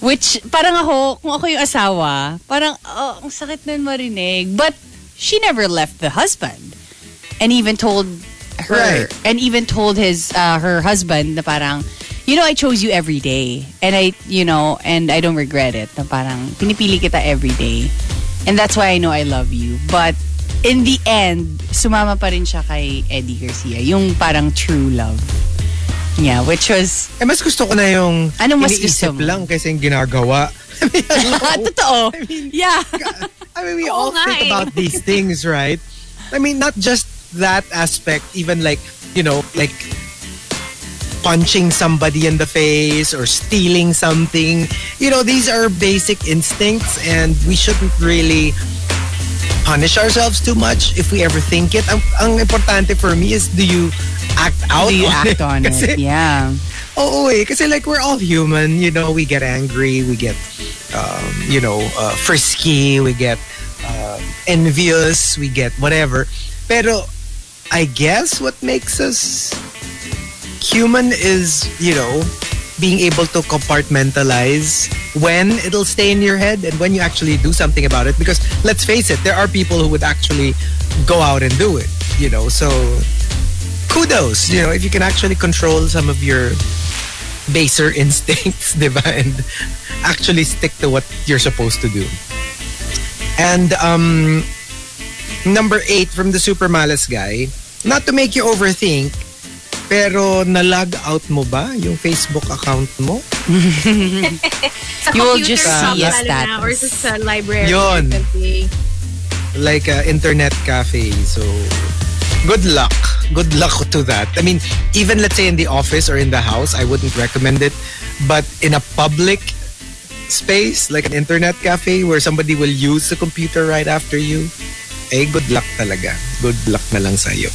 Which, parang ako, kung ako yung asawa, parang, oh, ang sakit nun marinig. But, she never left the husband. And even told her,
Right.
and even told his, uh, her husband na parang, you know, I chose you every day. And I, you know, and I don't regret it. Na parang, pinipili kita every day. And that's why I know I love you. But, in the end, sumama pa rin siya kay Eddie Garcia. Yung parang true love. Yeah, which was,
Eh, mas gusto ko na yung
Anong mas
iniisip
gusto mo?
lang kasi yung ginagawa. <laughs> <laughs>
totoo. yeah. <laughs>
I mean, we
Oo
all
nga
think
eh.
about these things, right? I mean, not just that aspect, even like, you know, like punching somebody in the face or stealing something. You know, these are basic instincts and we shouldn't really punish ourselves too much if we ever think it. Ang, ang importante for me is do you act out
Do you
on
act on
Kasi-
it? Yeah.
Oo eh. Kasi like we're all human, you know, we get angry, we get, um, you know, uh, frisky, we get uh, envious, we get whatever. Pero I guess what makes us human is, you know, being able to compartmentalize when it'll stay in your head and when you actually do something about it. Because let's face it, there are people who would actually go out and do it, you know. So kudos, you know, if you can actually control some of your baser <laughs> instincts, <laughs> diba? And actually stick to what you're supposed to do. And um, number eight from the Super Malas guy, not to make you overthink, pero na-log out mo ba yung Facebook account mo? <laughs>
Sa
You will
computer
just
shop
see a
lalo na,
status.
Or sa, sa library.
Yun. like a internet cafe. So good luck. Good luck to that. I mean, even let's say in the office or in the house, I wouldn't recommend it. But in a public space, like an internet cafe where somebody will use the computer right after you, eh, good luck talaga. Good luck na lang sa'yo.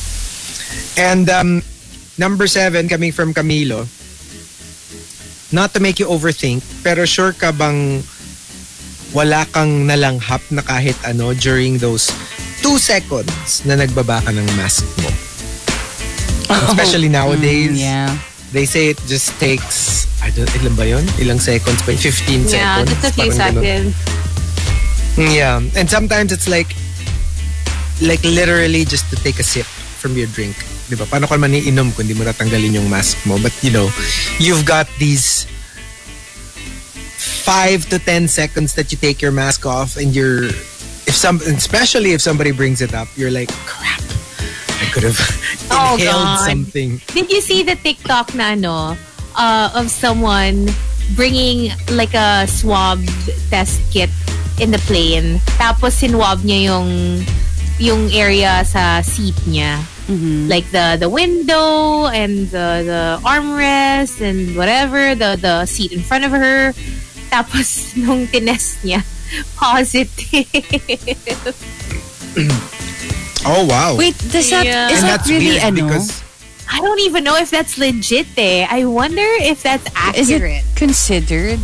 And um, number seven, coming from Camilo, not to make you overthink, pero sure ka bang wala kang nalanghap na kahit ano during those two seconds na nagbaba ka ng mask mo. Especially nowadays,
Mm, yeah.
they say it just takes, I don't, ilan ba yun? Ilang seconds pa? yun? 15
Yeah,
seconds?
just a few seconds.
Yeah. And sometimes it's like, like literally just to take a sip from your drink. Di ba? Paano ka man iinom kung di mo natanggalin yung mask mo? But you know, you've got these five to ten seconds that you take your mask off and you're if some, especially if somebody brings it up, you're like, crap. I could have <laughs>
Oh,
inhaled
God.
something.
Did you see the TikTok na ano, uh, of someone bringing like a swab test kit in the plane. Tapos sinwab niya yung yung area sa seat niya. Like the the window and the the armrest and whatever, the the seat in front of her. <laughs> Tapos nung tinest niya, <laughs> positive. <laughs>
Oh, wow.
Wait, does that,
Yeah.
is
and
that really ano?
because
I don't even know if that's legit eh. I wonder if that's
Is it
accurate.
considered?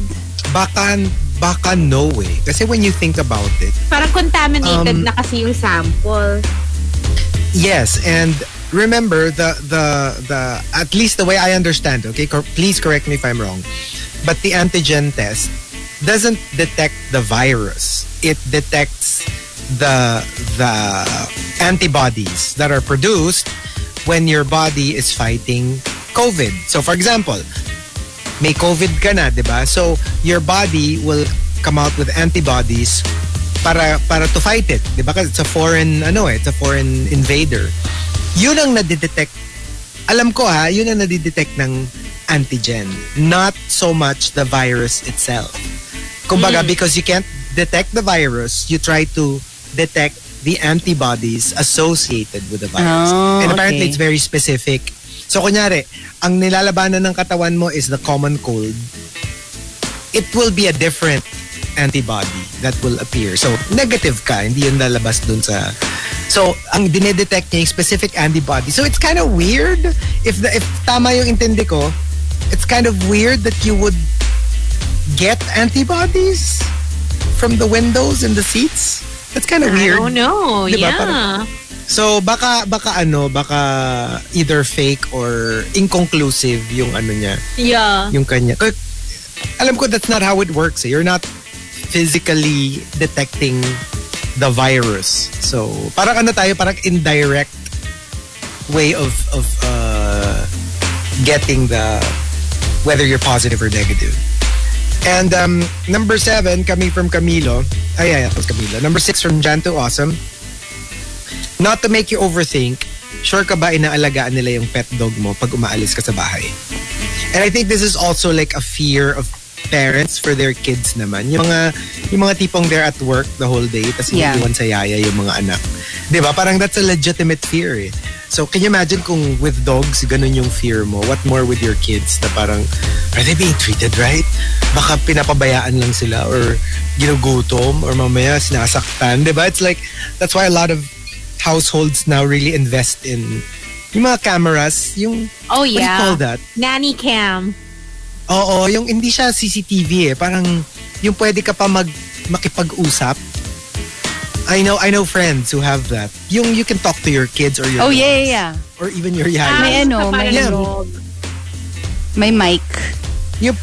baka, baka no way. Kasi when you think about it,
Parang contaminated
Um,
na kasi yung sample.
Yes, and remember the the the at least the way I understand. Okay, cor- please correct me if I'm wrong, but the antigen test doesn't detect the virus. It detects the the antibodies that are produced when your body is fighting COVID. So, for example, may COVID ka na, di ba? So, your body will come out with antibodies para para to fight it, 'di ba? Kasi it's a foreign ano eh, it's a foreign invader. Yun ang nadidetect. Alam ko ha, yun ang nadidetect ng antigen, not so much the virus itself. Kumbaga because you can't detect the virus, you try to detect the antibodies associated with the virus.
Oh,
And apparently
okay.
it's very specific. So kunyari, ang nilalabanan ng katawan mo is the common cold it will be a different antibody that will appear. So, negative ka, hindi yun lalabas dun sa... So, ang dinedetect niya yung specific antibody. So, it's kind of weird. If the, if tama yung intindi ko, it's kind of weird that you would get antibodies from the windows and the seats. That's kind of
I
weird.
don't know.
Diba?
Yeah.
Parang- So baka baka ano, baka either fake or inconclusive yung ano niya
yeah.
yung kanya. Alam ko that's not how it works. eh. You're not physically detecting the virus. So, parang ano tayo, parang indirect way of of uh, getting the whether you're positive or negative. And um, number seven, coming from Camilo. Ay, ay, that was Camilo. Number six from Janto Awesome. Not to make you overthink, sure ka ba inaalagaan nila yung pet dog mo pag umaalis ka sa bahay? And I think this is also like a fear of parents for their kids naman. Yung mga, yung mga tipong they're at work the whole day tapos
Yeah.
iniiwan sa yaya yung mga anak. ba Parang that's a legitimate fear eh. So can you imagine kung with dogs, ganun yung fear mo? What more with your kids na parang, are they being treated right? Baka pinapabayaan lang sila or ginugutom or mamaya sinasaktan. ba It's like, that's why a lot of households now really invest in yung mga cameras, yung,
Oh,
what do you
yeah.
call that?
Nanny cam.
Oo, yung hindi siya CCTV eh. Parang yung pwede ka pa mag makipag-usap. I know I know friends who have that. Yung you can talk to your kids or your
Oh, yeah,
dogs.
yeah, yeah.
Or even your yaya.
May ano, may-
Yeah.
dog.
May mic.
Yung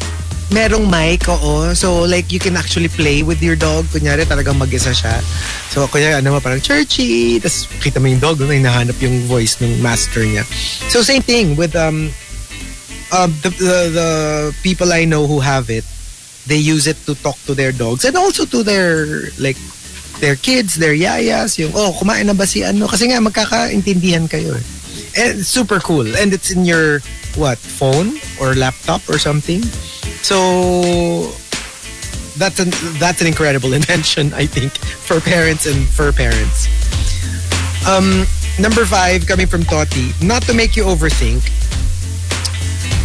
merong mic, oo. So like you can actually play with your dog. Kunyari talagang mag-isa siya. So kunyari ano mo parang churchy. Tapos kita mo yung dog, no, hinahanap yung voice ng master niya. So same thing with um uh, the, the the people I know who have it. They use it to talk to their dogs and also to their like their kids, their yayas, yung oh, kumain na ba si ano? Kasi nga magkakaintindihan kayo. eh. And super cool. And it's in your what, phone or laptop or something. So that's an that's an incredible <laughs> invention, I think, for parents and for parents. Um, number five, coming from Toti, not to make you overthink.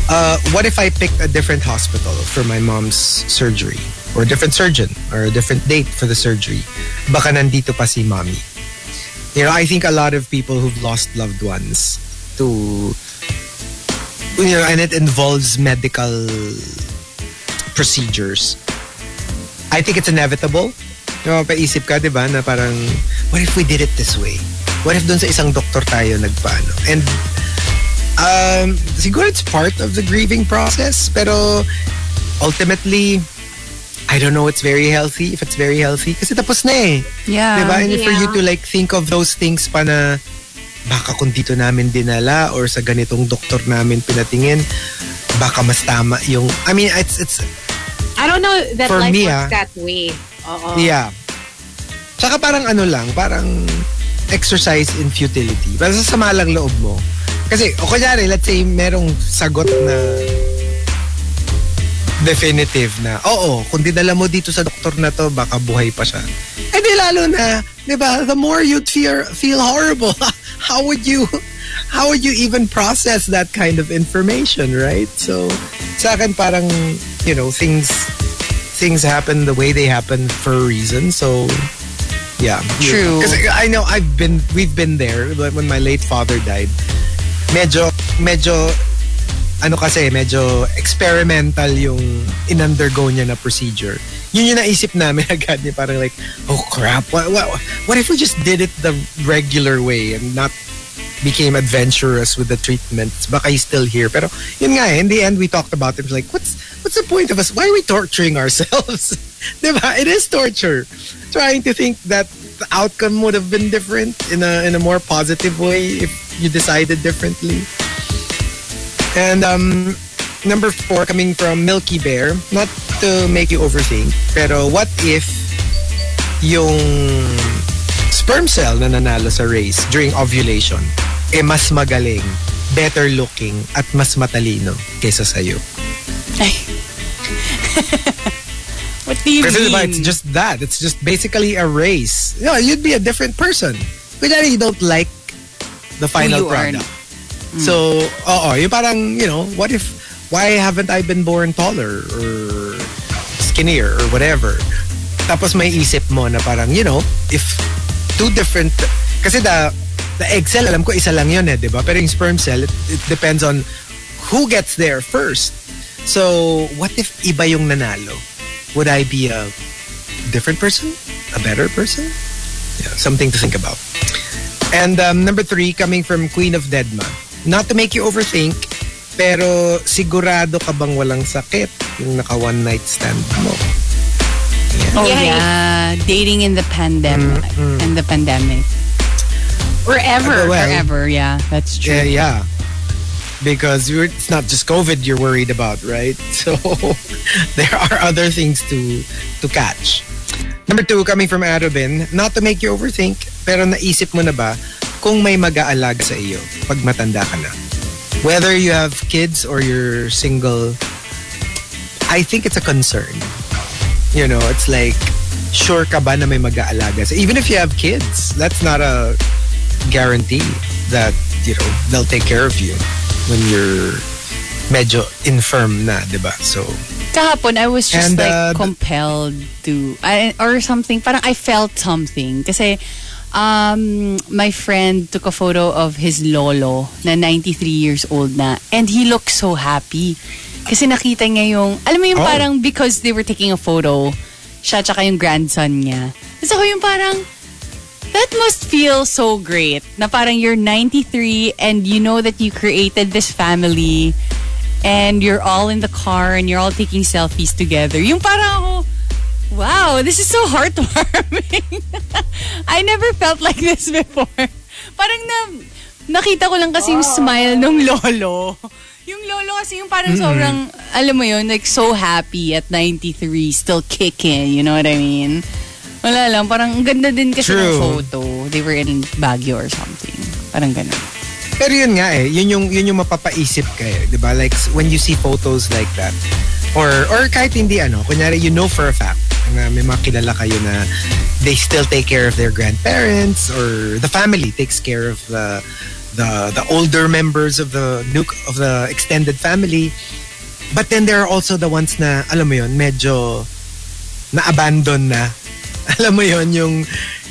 Uh, what if I picked a different hospital for my mom's surgery? Or a different surgeon? Or a different date for the surgery? Baka nandito pa si mommy. You know, I think a lot of people who've lost loved ones to you know, and it involves medical procedures. I think it's inevitable. Know, paisip ka, di ba, na parang, what if we did it this way? What if dun sa isang doktor tayo nagpaano? And um, siguro it's part of the grieving process, pero ultimately, I don't know it's very healthy, if it's very healthy. Kasi tapos na eh.
Yeah.
Diba? And for you
Yeah.
to like think of those things pa na baka kung dito namin dinala or sa ganitong doktor namin pinatingin, baka mas tama yung... I mean, it's... it's
I don't know that
For
life
me,
works
ah.
that way. Oo.
yeah. Tsaka parang ano lang, parang exercise in futility. Parang sasama lang loob mo. Kasi, o kunyari, let's say, merong sagot na definitive na, oo, kung dinala mo dito sa doktor na to, baka buhay pa siya. Eh di lalo na, di ba, the more you'd fear, feel horrible, <laughs> how would you, how would you even process that kind of information, right? So, sa akin parang, you know, things, things happen the way they happen for a reason. So, yeah.
True.
Because I know I've been, we've been there when my late father died. Medyo, medyo, ano kasi, medyo experimental yung in-undergo niya na procedure. Yun yung naisip namin <laughs> agad niya, parang like, oh crap, what, what, what if we just did it the regular way and not became adventurous with the treatments? Baka he's still here. Pero yun nga eh, in the end, we talked about it. Like, what's, what's the point of us? Why are we torturing ourselves? <laughs> diba? It is torture. Trying to think that the outcome would have been different in a in a more positive way if you decided differently. And um, number four, coming from Milky Bear, not to make you overthink, pero what if yung sperm cell na nanalo sa race during ovulation, eh mas magaling, better looking, at mas matalino kaysa sa'yo?
Ay. <laughs> What do you
Kasi
mean?
diba, it's just that. It's just basically a race. You know, you'd be a different person. Kunyari, you don't like the final product. So, oo, yung parang, you know, what if, why haven't I been born taller or skinnier or whatever? Tapos may isip mo na parang, you know, if two different, kasi the, the egg cell, alam ko isa lang yun eh, di ba? Pero yung sperm cell, it, it depends on who gets there first. So, what if iba yung nanalo? Would I be a different person? A better person? Yeah, something to think about. And um, number three, coming from Queen of Deadma. Not to make you overthink, pero sigurado ka bang walang sakit yung naka one night stand mo?
Oh
Yeah.
yeah, dating in the pandemic in the pandemic
Wherever.
Well,
forever. Yeah, that's true.
Yeah, yeah. Because it's not just COVID you're worried about, right? <laughs> So <laughs> there are other things to to catch. Number two, coming from Arabin, not to make you overthink, pero naisip mo na ba kung may mag-aalag sa iyo pag matanda ka na? Whether you have kids or you're single, I think it's a concern. You know, it's like, sure ka ba na may mag-aalaga? Even if you have kids, that's not a guarantee that, you know, they'll take care of you when you're medyo infirm na, di ba? So,
Kahapon, I was just
And,
like
uh,
compelled to, I, or something. Parang I felt something. Kasi, um, my friend took a photo of his lolo na 93 years old na. And he looked so happy. Kasi nakita niya yung, alam mo yung
Oh.
parang because they were taking a photo, siya tsaka yung grandson niya. So yung parang, that must feel so great na parang you're 93 and you know that you created this family and you're all in the car and you're all taking selfies together. Yung parang ako, wow, this is so heartwarming. <laughs> I never felt like this before. Parang na, nakita ko lang kasi yung smile nung lolo. Yung lolo kasi yung parang sobrang, alam mo yun, like so happy at 93, still kicking, you know what I mean? Wala lang, parang ang ganda din kasi ng
True.
photo. They were in Baguio or something. Parang ganun.
pero yun nga eh, yun yung, yun yung mapapaisip ka eh, di ba? Like, when you see photos like that, or, or kahit hindi ano, kunyari, you know for a fact na may mga kilala kayo na they still take care of their grandparents or the family takes care of the the the older members of the nuc of the extended family. But then there are also the ones na, alam mo yun, medyo na-abandon na. <laughs> Alam mo yun, yung,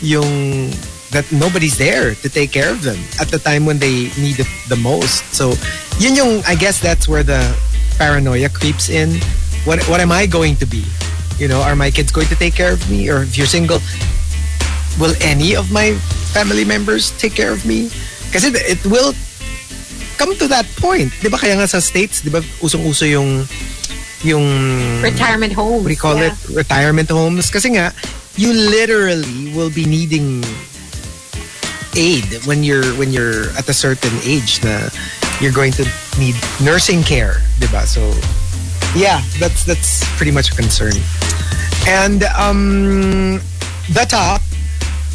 yung, that nobody's there to take care of them at the time when they need it the most. So, yun yung, I guess that's where the paranoia creeps in. What, what am I going to be? You know, are my kids going to take care of me? Or if you're single, will any of my family members take care of me? Kasi it will come to that point. Di ba kaya nga sa States, di ba usong-uso yung yung
Retirement homes.
you call
yeah.
it? Retirement homes. Kasi nga, you literally will be needing aid when you're when you're at a certain age na you're going to need nursing care, diba? So yeah, that's that's pretty much a concern. And um the top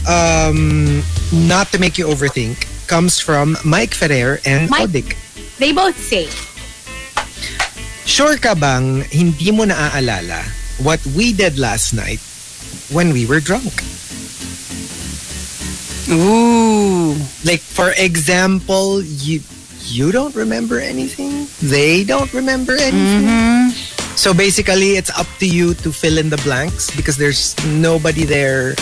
um, not to make you overthink comes from Mike Ferrer and
Mike-
Odik.
They both say,
Sure ka bang hindi mo naaalala what we did last night when we were drunk?
Ooh.
Like for example, you you don't remember anything. They don't remember anything. Mm-hmm. So basically, it's up to you to fill in the blanks because there's nobody there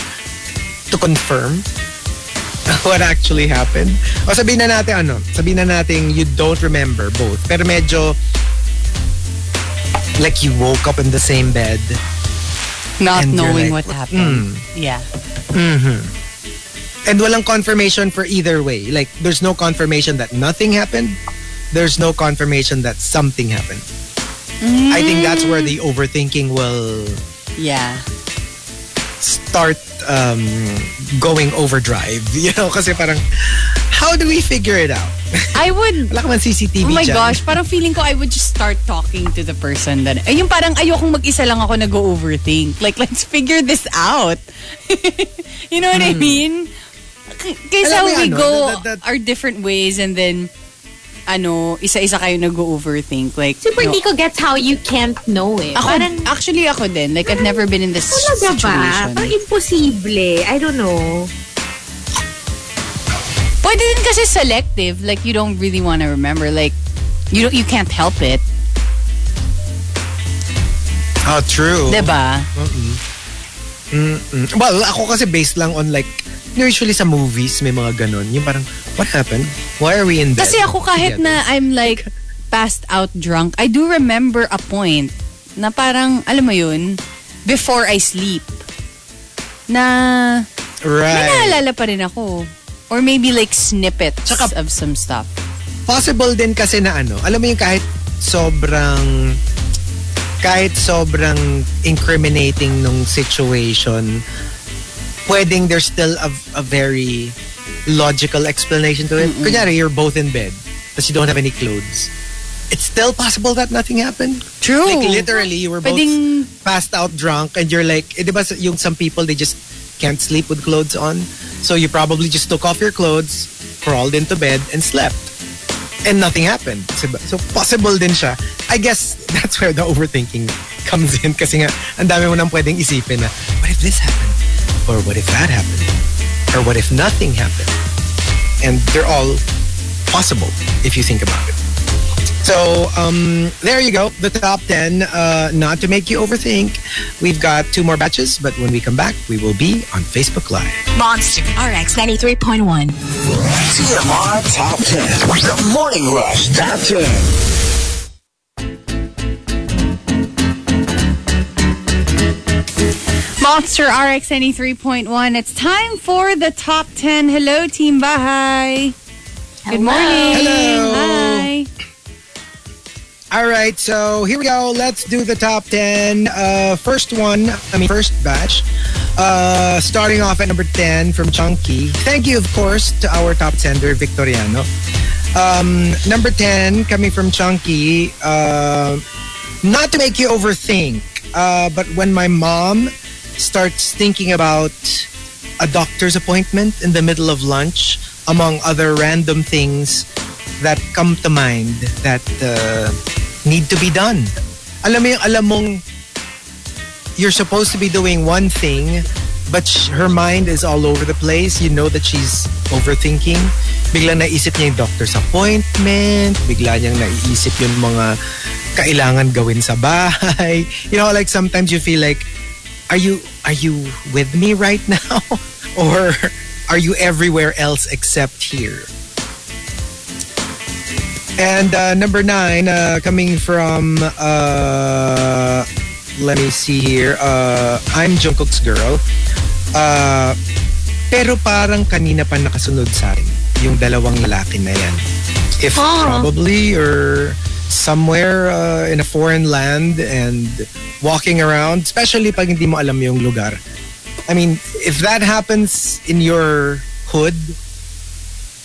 to confirm <laughs> what actually happened. O sabihin na natin ano, sabihin na natin you don't remember both. Pero medyo like you woke up in the same bed.
Not
And
knowing
like,
what hmm. happened. Yeah. Mm-hmm.
And walang confirmation for either way. Like, there's no confirmation that nothing happened. There's no confirmation that something happened. I think that's where the mm. overthinking will
Yeah.
start um, going overdrive. <laughs> You know, kasi parang, how do we figure it out?
I would
Wala ka man CCTV
Oh my
dyan.
gosh, parang feeling ko I would just start talking to the person that, ay, yung parang ayokong mag-isa lang ako nag-overthink. Like, let's figure this out. <laughs> you know what I mean? K- Kaysa
Hmm. Alam mo
we
ano,
go
that- that-
our different ways and then, ano, isa-isa kayo nag-overthink. Like,
super
no.
di ko gets how you can't know it.
Ako,
Parang,
actually ako din. Like, I've never been in this
talaga ba?
situation.
Parang imposible. I don't know.
Pwede din kasi selective. Like, you don't really want to remember. Like, you don't, you can't help it.
Oh, true.
Diba?
Mm. Well, ako kasi based lang on like, usually sa movies, may mga ganon. Yung parang, what happened? Why are we in bed?
Kasi ako kahit
together?
na I'm like passed out drunk, I do remember a point na parang, alam mo yun, before I sleep, na may
Right.
naalala pa rin ako. Or maybe like snippets
Tsaka-
of some stuff.
Possible din kasi na ano, alam mo yung kahit sobrang kahit sobrang incriminating nung situation, pwedeng there's still a, a very logical explanation to it. Kunyari, you're both in bed, but you don't have any clothes. It's still possible that nothing happened.
True.
Like literally, you were both
Pwedeng-
passed out drunk and you're like, eh, di ba yung some people, they just can't sleep with clothes on. So you probably just took off your clothes, crawled into bed, and slept. And nothing happened. So possible din siya. I guess <laughs> that's where the overthinking comes in kasi nga, ang dami mo nang pwedeng isipin na, what if this happened? Or what if that happened? Or what if nothing happened? And they're all possible if you think about it. So um, there you go, the top 10. Uh, not to make you overthink, we've got two more batches, but when we come back, we will be on Facebook Live.
Monster RX 93.1.
TMR Top 10. The Morning Rush Top 10.
Monster RX 93.1. It's time for the top 10. Hello, Team Bahay. Good morning.
Hello.
Hi.
All right, so here we go. Let's do the top 10. Uh, first one, I mean, first batch. Uh, starting off at number 10 from Chunky. Thank you, of course, to our top sender, Victoriano. Um, number 10, coming from Chunky. Uh, not to make you overthink, uh, but when my mom starts thinking about a doctor's appointment in the middle of lunch, among other random things that come to mind that uh, need to be done. Alam mo yung alam mong you're supposed to be doing one thing but her mind is all over the place. You know that she's overthinking. Bigla naisip niya yung doctor's appointment. Bigla niyang naiisip yung mga kailangan gawin sa bahay. <laughs> You know, like sometimes you feel like, are you are you with me right now? <laughs> or are you everywhere else except here? And uh, number nine, uh, coming from, uh, let me see here, uh, I'm Jungkook's girl. Uh, pero parang kanina pa nakasunod sa akin yung dalawang lalaki na yan. If probably or somewhere uh, in a foreign land and walking around, especially pag hindi mo alam yung lugar. I mean, if that happens in your hood,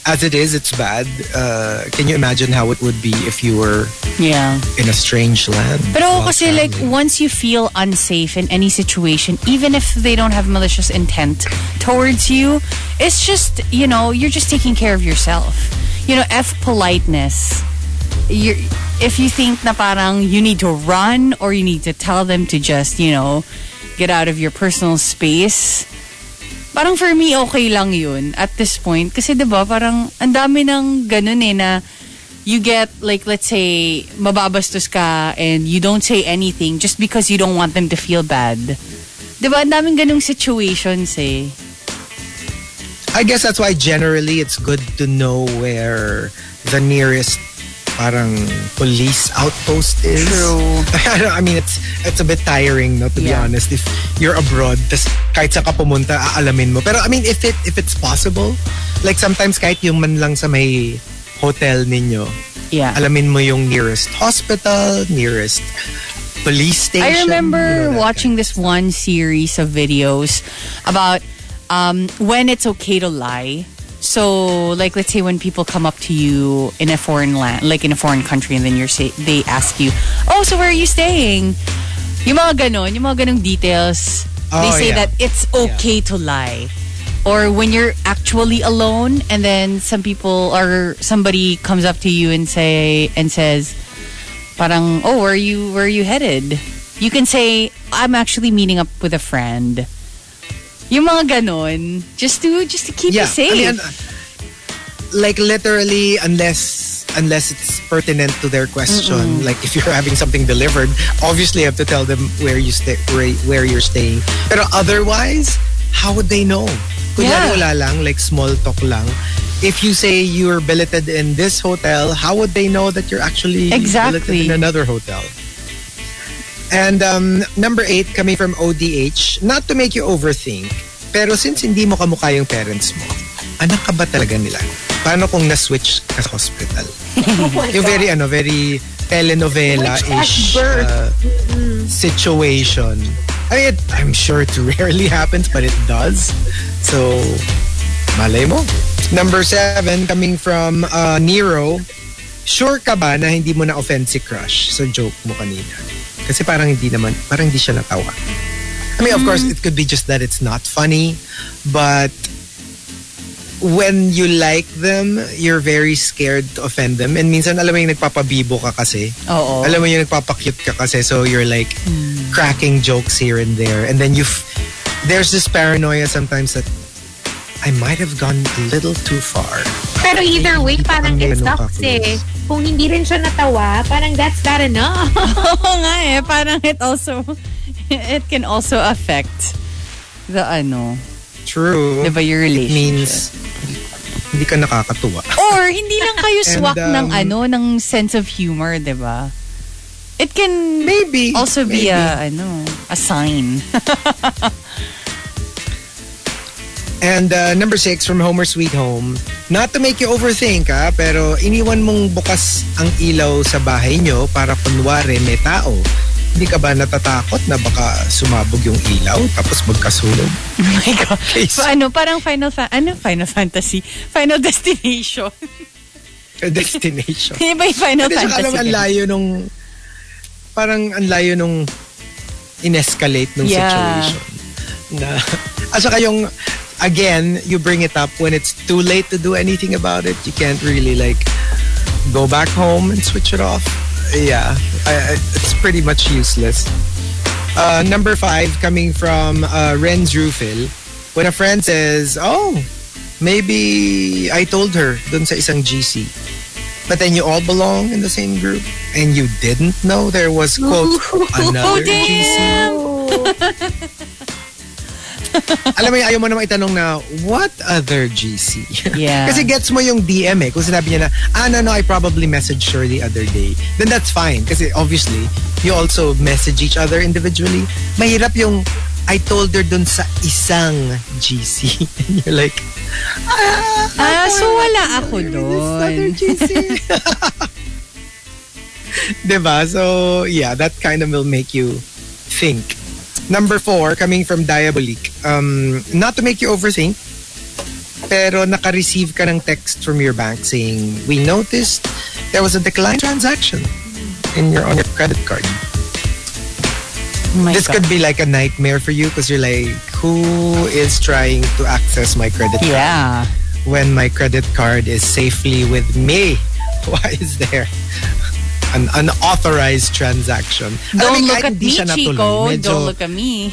as it is, it's bad. Uh, can you imagine how it would be if you were
Yeah.
in a strange land?
But
without
like once you feel unsafe in any situation, even if they don't have malicious intent towards you, it's just, you know, you're just taking care of yourself. You know, F politeness. You're, if you think na parang you need to run or you need to tell them to just, you know, get out of your personal space, parang for me, okay lang yun at this point. Kasi ba parang ang dami ng ganun eh na you get like let's say mababastos ka and you don't say anything just because you don't want them to feel bad. 'Di ba? Ang daming ganung situations eh.
I guess that's why generally it's good to know where the nearest parang police outpost is.
True. <laughs>
I, mean, it's it's a bit tiring, no, to be
Yeah.
honest. If you're abroad, tas kahit sa ka pumunta, aalamin mo. Pero I mean, if it if it's possible, like sometimes kahit yung man lang sa may hotel ninyo,
Yeah.
alamin mo yung nearest hospital, nearest police station.
I remember
you know,
watching this one series of videos about um, when it's okay to lie. So, like, let's say when people come up to you in a foreign land, like in a foreign country, and then you're say they ask you, "Oh, so where are you staying?" Yung mga ganon, yung mga ganong details. they
Oh,
say
yeah.
that it's okay to lie. Or when you're actually alone, and then some people or somebody comes up to you and say and says, parang, oh, where are you, where are you headed? You can say, I'm actually meeting up with a friend. Yung mga ganon, just to, just to keep you safe.
I mean, uh, like literally, unless unless it's pertinent to their question, like if you're having something delivered, obviously you have to tell them where you stay, where, where you're staying. But otherwise, how would they know? Kunyari
Yeah.
wala lang, like small talk lang. If you say you're billeted in this hotel, how would they know that you're actually
Exactly.
billeted in another hotel? And um, number eight, coming from ODH, not to make you overthink, pero since hindi mo kamukha yung parents mo, anak ka ba talaga nila? Paano kung na-switch ka sa hospital? yung very, ano, very telenovela-ish uh, situation. I mean, it, I'm sure it <laughs> rarely happens, but it does. So, malay mo. Number seven, coming from uh, Nero, sure ka ba na hindi mo na-offend si crush sa joke mo kanina? Kasi parang hindi naman, parang hindi siya natawa. I mean, of course, it could be just that it's not funny, but when you like them, you're very scared to offend them. And minsan, alam mo yung nagpapabibo ka kasi.
Oo.
Alam mo yung nagpapakyut ka kasi. So you're like cracking jokes here and there. And then you there's this paranoia sometimes that I might have gone a little too far.
Pero either way, parang
Ang
it
ganun
sucks eh. Kung hindi rin siya natawa, parang that's bad enough. <laughs>
Oo nga eh, parang it also, <laughs> it can also affect the ano,
True.
diba your
It
relationship.
means hindi ka nakakatuwa.
Or hindi lang kayo <laughs>
And,
swak ng
um,
ano, ng sense of humor, 'di ba? It can
Maybe.
also be
maybe.
a ano, a sign.
And uh, number six from Homer Sweet Home, not to make you overthink ha, pero iniwan mong bukas ang ilaw sa bahay nyo para kunwari may tao. Hindi ka ba natatakot na baka sumabog yung ilaw tapos magkasunog? <laughs>
oh my god. So, ano, parang Final Fa- ano Final Fantasy, Final Destination.
Destination. <laughs>
Hindi ba yung Final
Hindi, saka
Fantasy?
alam, ang layo nung parang ang layo nung in-escalate nung
Yeah.
situation. Na, <laughs> at saka yung, again, you bring it up when it's too late to do anything about it. You can't really like go back home and switch it off. Yeah, I, I, it's pretty much useless. Uh, number five, coming from uh, Renz Rufil, when a friend says, oh, maybe I told her dun sa isang GC. But then you all belong in the same group and you didn't know there was, quote, <laughs> another GC. <laughs> <laughs> Alam mo yung ayaw mo naman itanong na, what other GC?
Yeah. <laughs>
Kasi gets mo yung DM eh. Kung sinabi niya na, ah, no, no, I probably messaged her the other day. Then that's fine. Kasi obviously, you also message each other individually. Mahirap yung, I told her dun sa isang GC. <laughs> And you're like,
Ah, so wala ako
other
doon.
GC. diba? So, yeah, that kind of will make you think. Number four, coming from Diabolique. Um, not to make you overthink, pero naka-receive ka ng text from your bank saying, we noticed there was a decline transaction in your on your credit card.
Oh
this
God.
could be like a nightmare for you because you're like, who is trying to access my credit card
Yeah.
when my credit card is safely with me? <laughs> Why is there an unauthorized transaction? Alam
Don't
mo,
look at me, Chico.
medyo-
Don't look at me.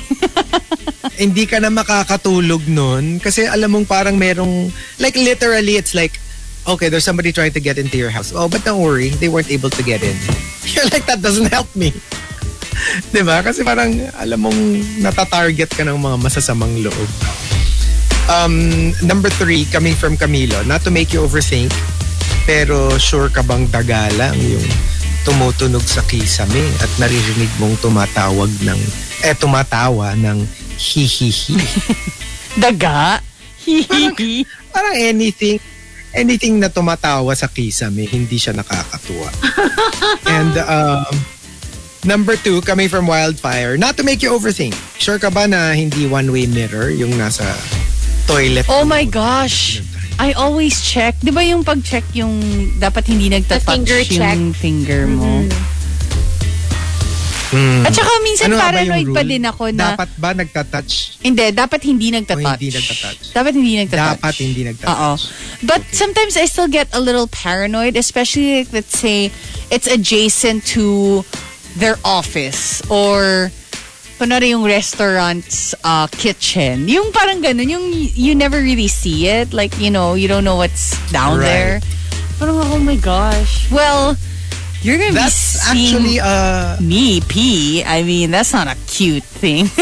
<laughs>
hindi ka na makakatulog nun. Kasi alam mong parang merong like literally it's like okay there's somebody trying to get into your house. Oh but don't worry they weren't able to get in. <laughs> You're like that doesn't help me. <laughs> Diba? Kasi parang alam mong natatarget ka ng mga masasamang loob. Um, number three coming from Camilo. Not to make you overthink pero sure ka bang daga lang yung tumutunog sa kisame at naririnig mong tumatawag ng eh tumatawa ng hihihi. <laughs>
Daga? Hihihi.
Parang anything anything na tumatawa sa kisame, hindi siya nakakatuwa. <laughs> And um, number two, coming from Wildfire, not to make you overthink. Sure ka ba na hindi one-way mirror yung nasa toilet?
Oh my gosh. I always check. Di ba yung pag-check yung dapat hindi nagtatouch
finger check.
yung finger mo? At saka minsan
Ano
paranoid
yung
pa din ako na
Dapat ba nagtatouch?
hindi, dapat hindi nagtatouch.
O hindi nagtatouch?
Dapat hindi nagtatouch.
Dapat hindi
Oo.
nagtatouch.
But sometimes I still get a little paranoid, especially like, let's say it's adjacent to their office or kunwari yung restaurant's uh, kitchen. Yung parang ganun, yung you never really see it. Like, you know, you don't know what's down
Right.
there. Parang, oh my gosh. Well, you're gonna
That's
be seeing
actually uh
me pee. I mean, that's not a cute thing. <laughs>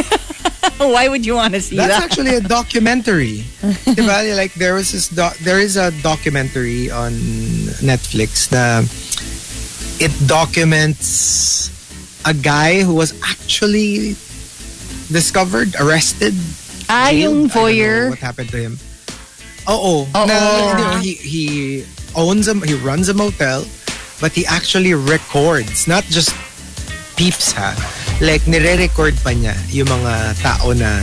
Why would you want to see
That's
that?
That's actually a documentary. <laughs> diba? Like there was this doc- there is a documentary on Netflix na it documents a guy who was actually discovered, arrested.
ah,
jailed.
yung voyeur.
what happened to him? Oo.
Oo.
Na, he, he owns a, he runs a motel, but he actually records, not just peeps ha. Like, nire-record pa niya yung mga tao na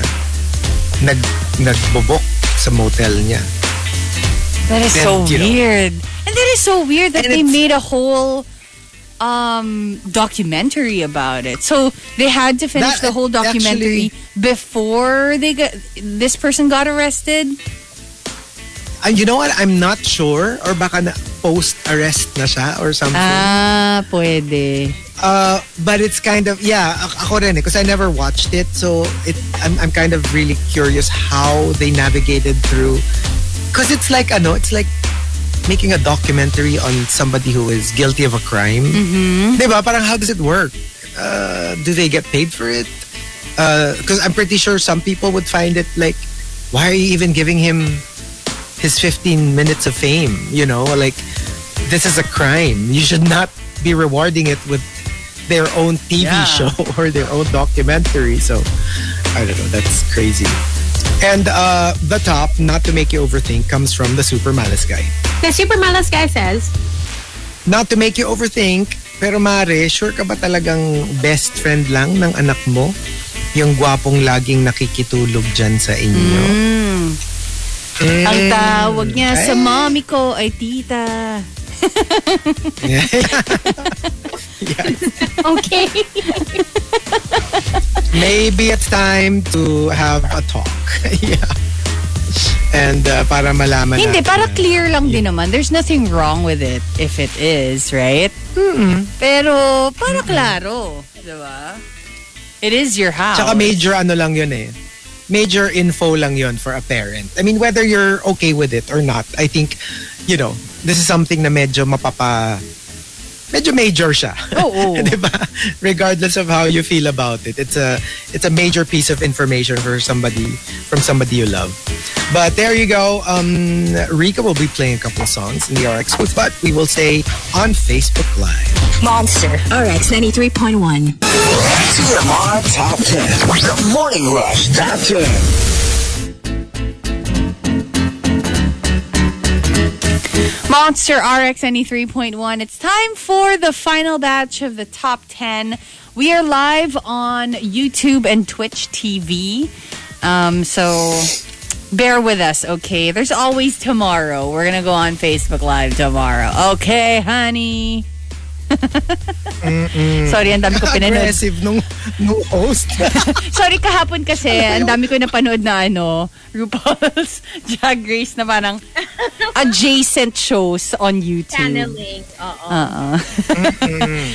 nag, nagbubok sa motel niya.
That is
Then,
so
you know.
weird. And that is so weird that
And
they made a whole um documentary about it. So they had to finish
That
the whole documentary before they got this person got arrested.
And you know what? I'm not sure. Or baka na post-arrest na siya or something.
Ah, pwede.
Uh, but it's kind of yeah ako rin because I never watched it so it I'm, I'm kind of really curious how they navigated through because it's like ano it's like making a documentary on somebody who is guilty of a crime mm-hmm. diba parang how does it work uh, do they get paid for it because I'm pretty sure some people would find it like why are you even giving him his 15 minutes of fame you know like this is a crime you should not be rewarding it with their own TV
Yeah.
show <laughs> or their own documentary. So I don't know. That's crazy. And uh, the top, not to make you overthink, comes from the Super Malas guy.
The Super Malas guy says,
Not to make you overthink, pero mare, sure ka ba talagang best friend lang ng anak mo? Yung gwapong laging nakikitulog dyan sa inyo? Mm.
Ang tawag niya sa
Ay.
mommy ko ay tita. <laughs> <laughs>
okay. <laughs>
Maybe it's time to have a talk. <laughs> yeah. And uh, para malaman
Hindi,
natin
para clear lang din naman. There's nothing wrong with it if it is, right? Pero para klaro, 'di ba? It is your house.
Tsaka major ano lang yun eh. Major info lang yun for a parent. I mean, whether you're okay with it or not, I think, you know, this is something na medyo mapapa... Medyo major siya.
Oo. <laughs>
diba? Regardless of how you feel about it. It's a it's a major piece of information for somebody from somebody you love. But there you go. Um, Rika will be playing a couple of songs in the RX booth, but we will stay on Facebook Live.
Monster. RX 93.1.
TMR Top 10. The Morning Rush Top 10.
Monster RX 93.1. It's time for the final batch of the top 10. We are live on YouTube and Twitch TV. Um, so bear with us, okay? There's always tomorrow. We're gonna go on Facebook Live tomorrow. Okay, honey? Sorry, ang dami ko pinanood.
Aggressive nung, nung host. <laughs>
Sorry, kahapon kasi, ang dami ko napanood na ano, RuPaul's <laughs> Drag Race na parang <laughs> adjacent shows on YouTube.
Channeling. Oo.
Oo.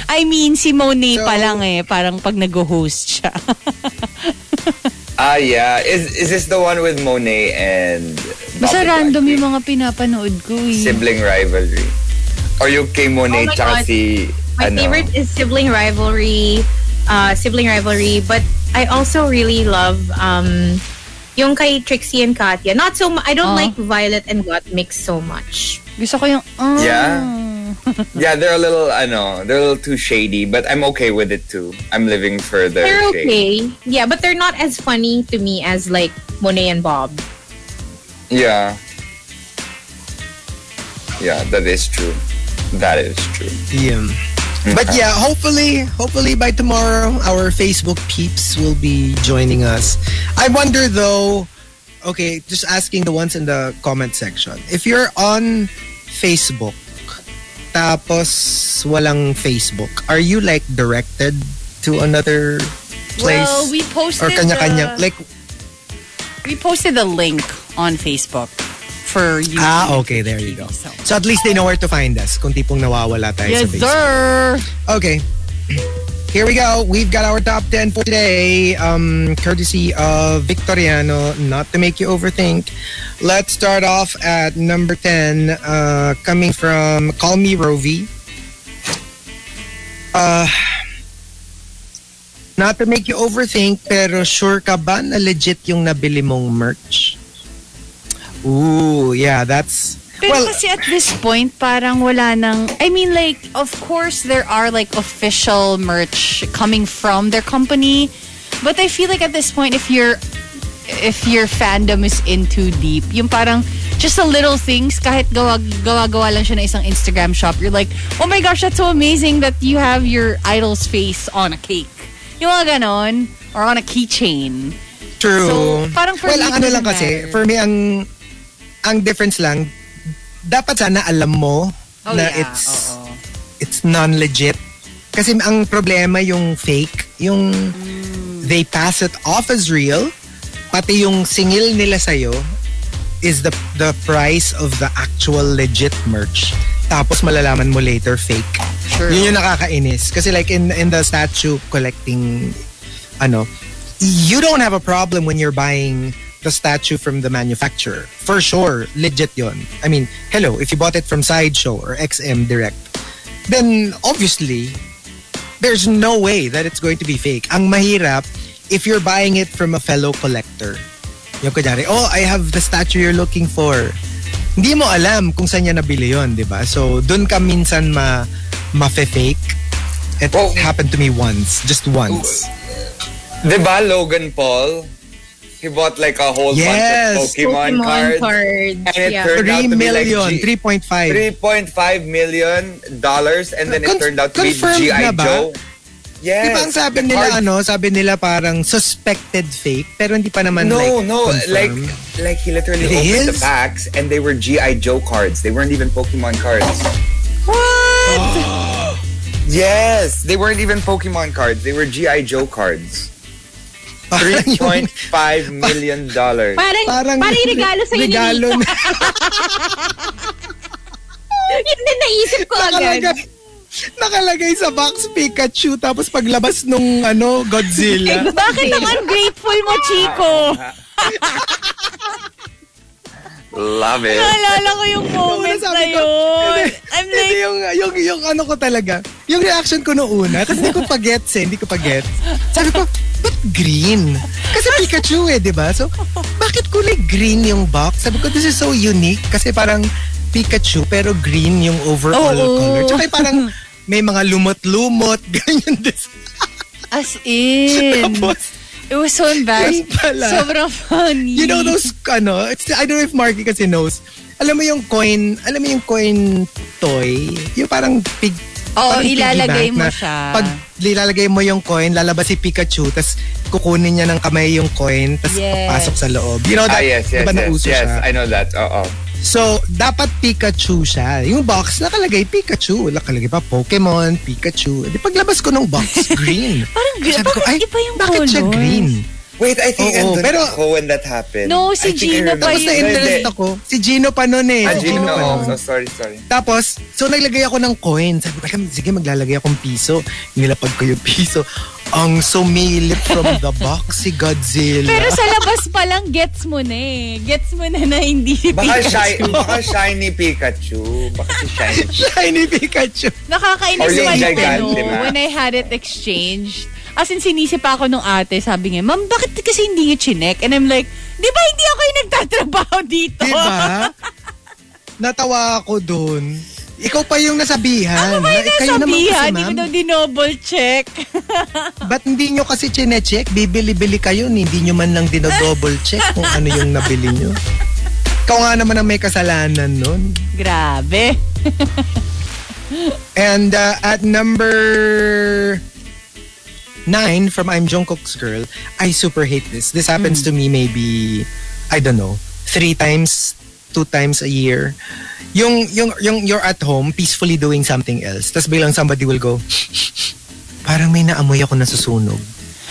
I mean, si Monet
So-
pa lang eh, parang pag nag-host siya.
Ah, yeah. Is is this the one with Monet and
Basta
Bobby
random
Blackpink?
yung mga pinapanood ko eh.
sibling rivalry? Or yung kay Monet
Oh my
tsaka
God.
si
My
ano?
favorite is sibling rivalry. Uh, sibling rivalry. But I also really love um, yung kay Trixie and Katya. Not so mu- I don't like Violet and Gottmik so much.
Gusto ko yung, ah.
Yeah. Yeah, they're a little I know, they're a little too shady, but I'm okay with it too. I'm living for their
They're
shade.
okay. Yeah, but they're not as funny to me as like Monet and Bob.
Yeah. Yeah, that is true. That is true.
Yeah. But yeah, hopefully, hopefully by tomorrow, our Facebook peeps will be joining us. I wonder though, okay, just asking the ones in the comment section. If you're on Facebook, tapos walang Facebook, are you like directed to another place?
Well, we posted
or kanya-kanya?
the-
like,
We posted the link on Facebook for you.
ah, okay, there you go.
So.
So at least they know where to find us kung tipong nawawala tayo
Yes,
sa Facebook.
sir.
Okay. Here we go. We've got our top 10 for today, um, courtesy of Victoriano, not to make you overthink. Let's start off at number 10, uh, coming from Call Me Rovi. Uh, not to make you overthink, pero sure ka ba na legit yung nabili mong merch? Ooh, yeah, that's...
Pero
well,
kasi at this point, parang wala nang... I mean, like, of course, there are, like, official merch coming from their company. But I feel like at this point, if you're... If your fandom is in too deep, yung parang just the little things, kahit gawa, gawa-gawa lang siya na isang Instagram shop, you're like, oh my gosh, that's so amazing that you have your idol's face on a cake. Yung mga ganon, or on a keychain.
True.
So, parang for
well,
me,
ang ano lang kasi, for me, ang ang difference lang, dapat sana alam mo
Oh,
na
yeah.
it's
Oo.
it's non-legit. Kasi ang problema yung fake, yung
Mm.
they pass it off as real, pati yung singil nila sa'yo is the the price of the actual legit merch. Tapos malalaman mo later fake.
True.
Yun yung nakakainis. Kasi like in in the statue collecting ano, you don't have a problem when you're buying the statue from the manufacturer. For sure, legit yon. I mean, hello, if you bought it from Sideshow or XM Direct, then obviously, there's no way that it's going to be fake. Ang mahirap, if you're buying it from a fellow collector. Yung kunyari, oh, I have the statue you're looking for. Hindi mo alam kung saan niya nabili yon, di ba? So, dun ka minsan ma, ma-fake. It
Well-
happened to me once. Just once.
Diba Logan Paul? He bought like a whole
Yes.
bunch of Pokemon, cards.
cards.
And it
yeah.
turned out
3
to be like
million,
G-
3.5.
3.5 million dollars and then it
Con-
turned out to be G.I.
ba?
Joe. Yes.
Di ba ang sabi
the
nila
cards-
ano, sabi nila parang suspected fake pero hindi pa naman
No,
like
no, like
confirmed.
like he literally
It
opened the
is?
packs and they were GI Joe cards. They weren't even Pokemon cards.
What? <gasps>
Yes, they weren't even Pokemon cards. They were GI Joe cards.
Parang
Three
yung-
point five million dollars.
Parang,
Parang
parang regalo sa'yo ni
regalo na <laughs>
Yun din naisip ko agad.
nakalagay, nakalagay sa box Pikachu tapos paglabas nung ano Godzilla.
Bakit ang ungrateful mo, Chico? <laughs> <laughs>
Love it.
Naalala ko yung moment na
ko,
yun.
hindi,
I'm
hindi,
like,
yung, yung, yung ano ko talaga, yung reaction ko noong una, kasi hindi ko pa gets eh, hindi ko pa gets. Sabi ko, ba't green? Kasi Pikachu eh, di ba? So, bakit kulay green yung box? Sabi ko, this is so unique kasi parang Pikachu pero green yung overall
Oo.
color. Tsaka parang may mga lumot-lumot, <laughs> ganyan
as in.
Tapos,
It was so embarrassing.
Pala.
Sobrang funny.
You know those, ano, it's, I don't know if Marky kasi knows, alam mo yung coin, alam mo yung coin toy, yung parang pig,
Oo, ilalagay mo siya.
Pag ilalagay mo yung coin, lalabas si Pikachu, tas kukunin niya ng kamay yung coin, tas
Yes.
papasok sa loob. You know
Ah,
that?
yes, yes,
diba
yes, yes.
siya?
I know that. Oo.
So, dapat Pikachu siya. Yung box, nakalagay Pikachu. Nakalagay pa Pokemon, Pikachu. Di paglabas ko ng box, <laughs> green.
Parang green.
Sabi ko,
Bakit
ay,
iba yung
bakit siya
colors?
green?
Wait, I think
Oo,
andun
pero-
ako when that happened.
No, si
I think I
Gino
remember.
pa
Tapos
yun.
na-interest
Hindi.
ako. Si Gino pa nun eh.
Ah,
Si
Gino.
pa
Oh,
nun.
so sorry, sorry.
Tapos, so naglagay ako ng coin. Sabi ko, "Teka, sige, maglalagay akong piso. Nilapag ko yung <laughs> piso. Ang sumilip from the box si Godzilla.
Pero sa labas pa lang, gets mo na eh. Gets mo na na hindi si
Baka,
Pikachu.
shy, baka shiny Pikachu. Baka si shiny <laughs> Pikachu.
Shiny Pikachu.
Nakakainis pa yung
gigante
ano,
na.
when I had it exchanged. As in, sinisip pa ako nung ate, sabi niya, Ma'am, bakit kasi hindi niyo chinek? And I'm like, di ba hindi ako yung nagtatrabaho dito?
Diba? <laughs> Natawa ako dun. Ikaw pa yung nasabihan.
Ano ba yung
kayo naman
nasabihan? Hindi ko daw dinoble check. <laughs>
Ba't hindi nyo kasi chinecheck? Bibili-bili kayo, hindi nyo man lang dinodouble <laughs> check kung ano yung nabili nyo. Ikaw nga naman ang may kasalanan nun.
Grabe. <laughs>
And uh, at number nine from I'm Jungkook's Girl, I super hate this. This happens to me maybe, I don't know, three times, two times a year. Yung, yung, yung you're at home peacefully doing something else. Tapos biglang somebody will go, <sniffs> parang may naamoy ako nasusunog.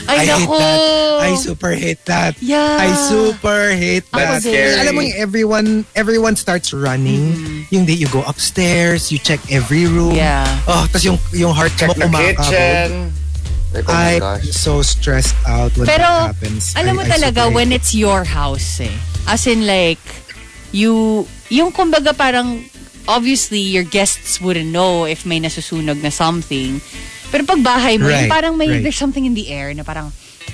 Ay,
I hate that. I super hate that.
Yeah.
I super hate that.
Scary.
Alam mo yung everyone, everyone starts running. Yung day you go upstairs, you check every room.
Yeah.
Oh, tapos yung, yung heart
Check
mo
the
kumakabog.
kitchen. Like, oh my
I'm
gosh.
so stressed out when
Pero,
that happens.
alam mo
I- I
talaga, when it's your house eh. As in like, you, yung kumbaga parang, obviously, your guests wouldn't know if may nasusunog na something. Pero pag bahay mo,
Right,
parang may,
right.
there's something in the air na parang,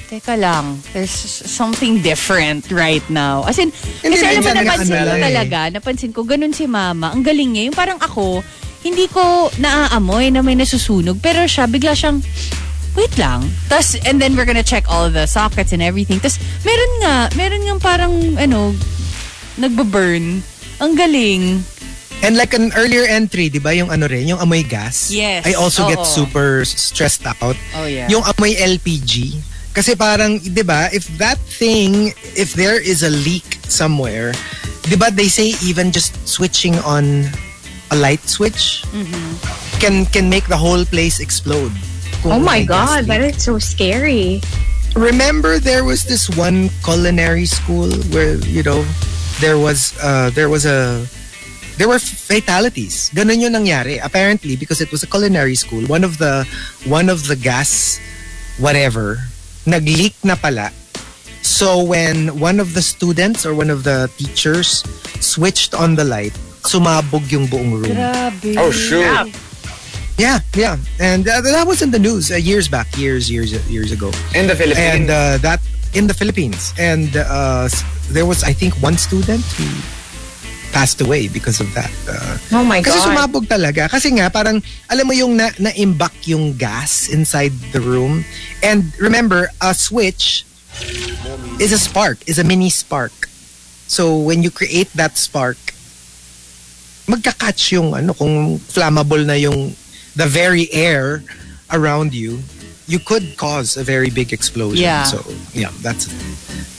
teka lang, there's something different right now. As in,
Hindi,
kasi alam mo, napansin ko
eh.
talaga, napansin ko, ganun si mama, ang galing niya. Yung parang ako, hindi ko naaamoy na may nasusunog, pero siya, bigla siyang, wait lang. Tas, and then we're gonna check all the sockets and everything. Tas, meron nga, meron nga parang, ano, nagbaburn. Ang galing.
And like an earlier entry, di ba, yung ano rin, yung amoy gas.
Yes.
I also get
Oo.
super stressed out.
Oh, yeah.
Yung amoy LPG. Kasi parang, di ba, if that thing, if there is a leak somewhere, di ba, they say even just switching on a light switch
Mm-hmm.
can can make the whole place explode.
Oh my
may gas
God, that is so scary.
remember there was this one culinary school where you know there was uh there was a there were fatalities. Ganun yung nangyari apparently because it was a culinary school. One of the one of the gas whatever nag-leak na pala. So when one of the students or one of the teachers switched on the light sumabog yung buong room.
Grabe.
Oh, shoot.
yeah. Yeah and uh, that was in the news uh, years back years years years ago.
In the
and
Philippines.
uh, that in the Philippines. And uh, there was I think one student who passed away because of that uh,
Oh my
kasi
God.
sumabog talaga. Kasi nga parang alam mo yung na, na-imbak yung gas inside the room? And remember a switch is a spark is a mini spark. So when you create that spark magka-catch yung ano kung flammable na yung the very air around you you could cause a very big explosion
Yeah.
so yeah that's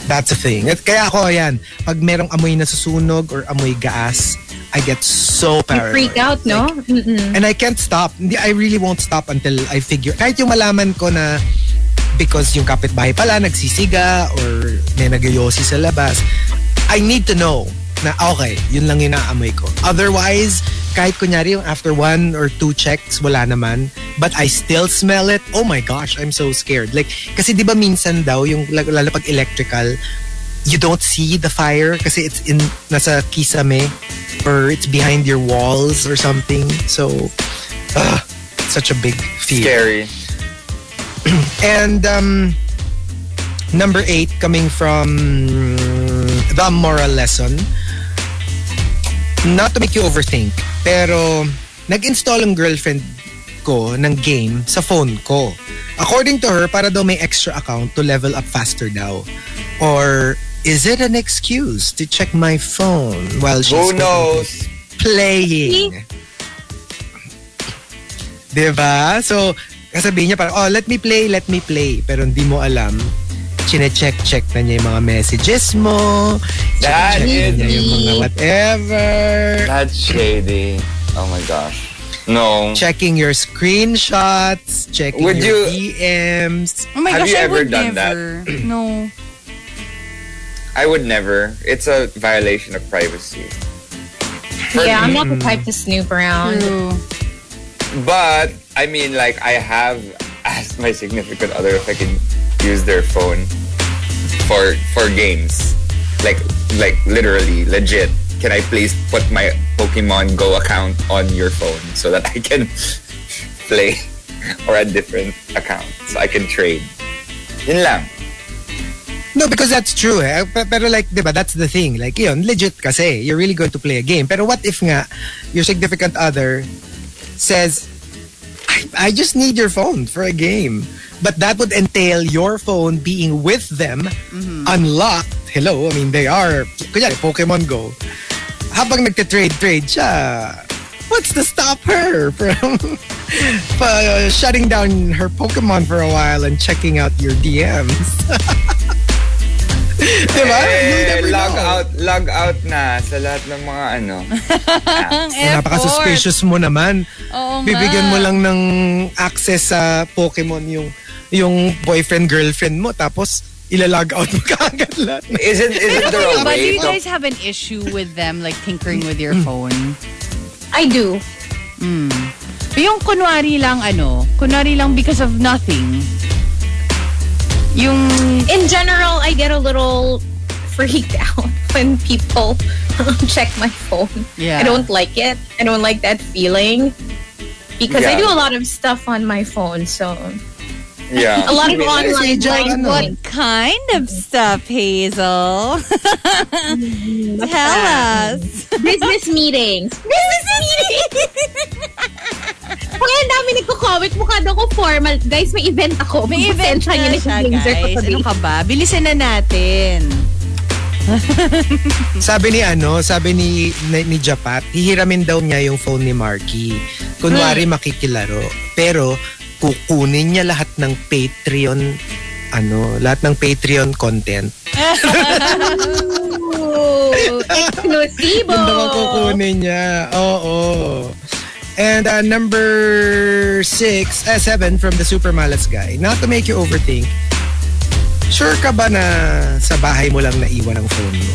that's a thing At kaya ako yan pag merong amoy na susunog or amoy gas I get so
You
paranoid
freak out, no?
Like,
Mm-mm.
and I can't stop. I really won't stop until I figure. Kahit yung malaman ko na because yung kapitbahay pala nagsisiga or may nagyoyosi sa labas, I need to know na okay, yun lang yung naamoy ko. Otherwise, kahit kunyari yung after one or two checks, wala naman, but I still smell it, oh my gosh, I'm so scared. Like, kasi di ba minsan daw, yung lalo pag electrical, you don't see the fire kasi it's in nasa kisame or it's behind your walls or something. So, ah, such a big fear.
Scary. <clears throat>
And um, number eight, coming from the moral lesson. Not to make you overthink, pero nag-install ang girlfriend ko ng game sa phone ko. According to her, para daw may extra account to level up faster daw. Or is it an excuse to check my phone while she's
Who knows?
playing? Diba? So, kasabihin niya parang, oh, let me play, let me play. Pero hindi mo alam, chine-check-check na niya yung mga messages mo.
That
niya yung mga whatever.
That's shady. Oh my gosh. No.
Checking your screenshots, checking
Would
your
you-
DMs.
Oh my
Have
gosh,
you
I
ever
would
done that?
never. No.
I would never. It's a violation of privacy.
Yeah, I'm not the hmm. type to snoop around.
True.
But I mean, like, I have asked my significant other if I can use their phone for for games, like like literally legit. Can I please put my Pokemon Go account on your phone so that I can <laughs> play or a different account so I can trade? Yun lang.
No, because that's true eh. Pe- Pero like, di ba, that's the thing. Like, yun, legit kasi. You're really going to play a game. Pero what if nga, your significant other says, I, I just need your phone for a game. But that would entail your phone being with them, unlocked. Hello, I mean, they are, kunyari, Pokemon Go. Habang nagte-trade-trade siya, what's to stop her from <laughs> uh, shutting down her Pokemon for a while and checking out your DMs? <laughs> <laughs> diba? You'll
Eh,
never
log
know.
out, log out na sa lahat ng mga ano. <laughs>
Eh, Napaka-suspicious mo naman.
Oo nga.
Bibigyan mo lang ng access sa Pokemon yung yung boyfriend girlfriend mo tapos ilalog out mo <laughs> kaagad lahat.
Isn't isn't there a
But do
way
you guys have an issue with them like tinkering with your phone?
I do.
Yung kunwari lang ano, kunwari lang because of nothing. Yung
In general, I get a little freaked <laughs> out when people <laughs> check my phone.
Yeah.
I don't like it. I don't like that feeling. Because I do a lot of stuff on my phone, so
yeah.
a lot of
like,
online blind
ano?
things.
kind of stuff, Hazel? Tell us.
Business meetings. <laughs> Business meetings! Kaya ang dami nagko-comment, mukha daw ko formal. Guys, may event ako.
May event na
niyo
siya, guys. Ano ka ba? Bilisan na natin. <laughs>
Sabi ni ano, sabi ni ni, ni Japat, hihiramin daw niya yung phone ni Marky. Kunwari makikilaro. Pero kukunin niya lahat ng Patreon ano, lahat ng Patreon content. <laughs>
Exclusivo.
Yun daw kukunin niya. Oo. And uh, number six, uh, seven from the Super Malas guy. Not to make you overthink, sure ka ba na sa bahay mo lang naiwan ang phone mo?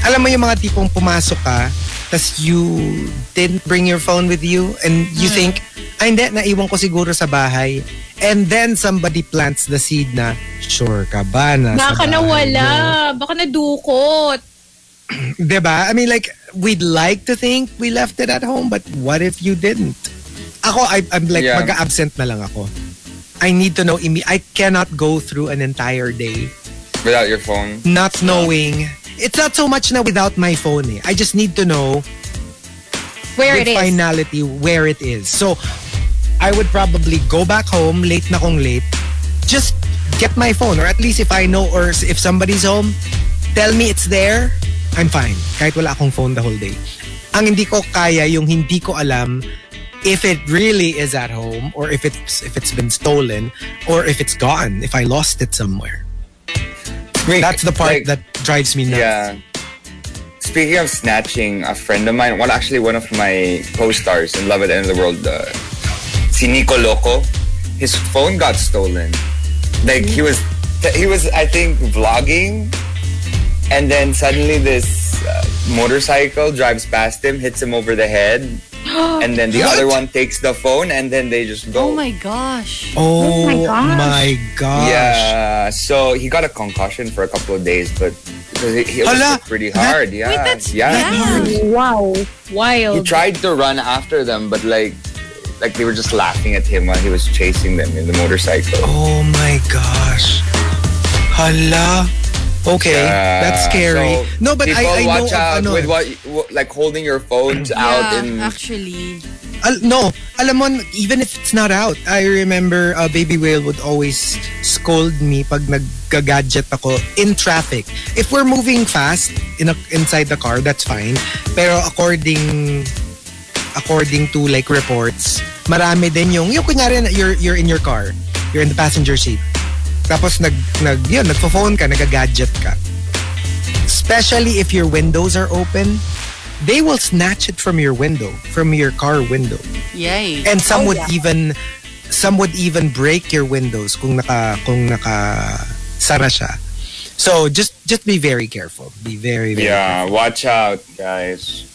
Alam mo yung mga tipong pumasok ka, tas you didn't bring your phone with you and you think, ay hindi, naiwan ko siguro sa bahay. And then somebody plants the seed na, sure ka ba na sa
Baka
bahay
nawala.
mo?
Baka nadukot. <clears throat>
Diba? I mean, like, we'd like to think we left it at home, but what if you didn't? Ako, I, I'm like,
Yeah.
mag-absent na lang ako. I need to know, I cannot go through an entire day
without your phone.
not knowing. It's not so much na without my phone eh. I just need to know
Where it is.
finality where it is. So, I would probably go back home, late na kong late, just get my phone. Or at least if I know, or if somebody's home, tell me it's there, I'm fine. Kahit wala akong phone the whole day. Ang hindi ko kaya, yung hindi ko alam if it really is at home, or if it's, if it's been stolen, or if it's gone, if I lost it somewhere. That's the part
Like,
that drives me nuts.
Yeah. Speaking of snatching, a friend of mine, well, actually one of my co-stars in Love at the End of the World, uh, si Nico Loco, his phone got stolen. Like he was, he was, I think, vlogging, and then suddenly this uh, motorcycle drives past him, hits him over the head, <gasps> and then the other one takes the phone, and then they just go.
Oh my gosh.
Oh, oh,
my gosh.
my gosh.
Yeah, so he got a concussion for a couple of days, but because it, it was pretty hard. yeah,
Wait, that's
yeah.
bad.
Wow.
He tried to run after them, but like, like they were just laughing at him while he was chasing them in the motorcycle.
Oh my gosh. Hala. Okay,
Yeah,
that's scary.
so
no, but I, I know
watch
of
out
ano,
with what, like holding your phones out
Yeah,
in.
actually.
al- no, alam mo, even if it's not out, I remember uh, Baby Whale would always scold me pag nag-gadget ako in traffic. If we're moving fast in a, inside the car, that's fine. Pero according according to like reports, marami din yung, yung kunyari, you're, you're in your car, you're in the passenger seat. Tapos nag, nag, yun, nagpo-phone ka, nag-gadget ka. Especially if your windows are open, they will snatch it from your window, from your car window.
Yay.
And some
Oh,
would even some would even break your windows kung naka kung naka sara siya. So just just be very careful. Be very very
Yeah, watch out, guys.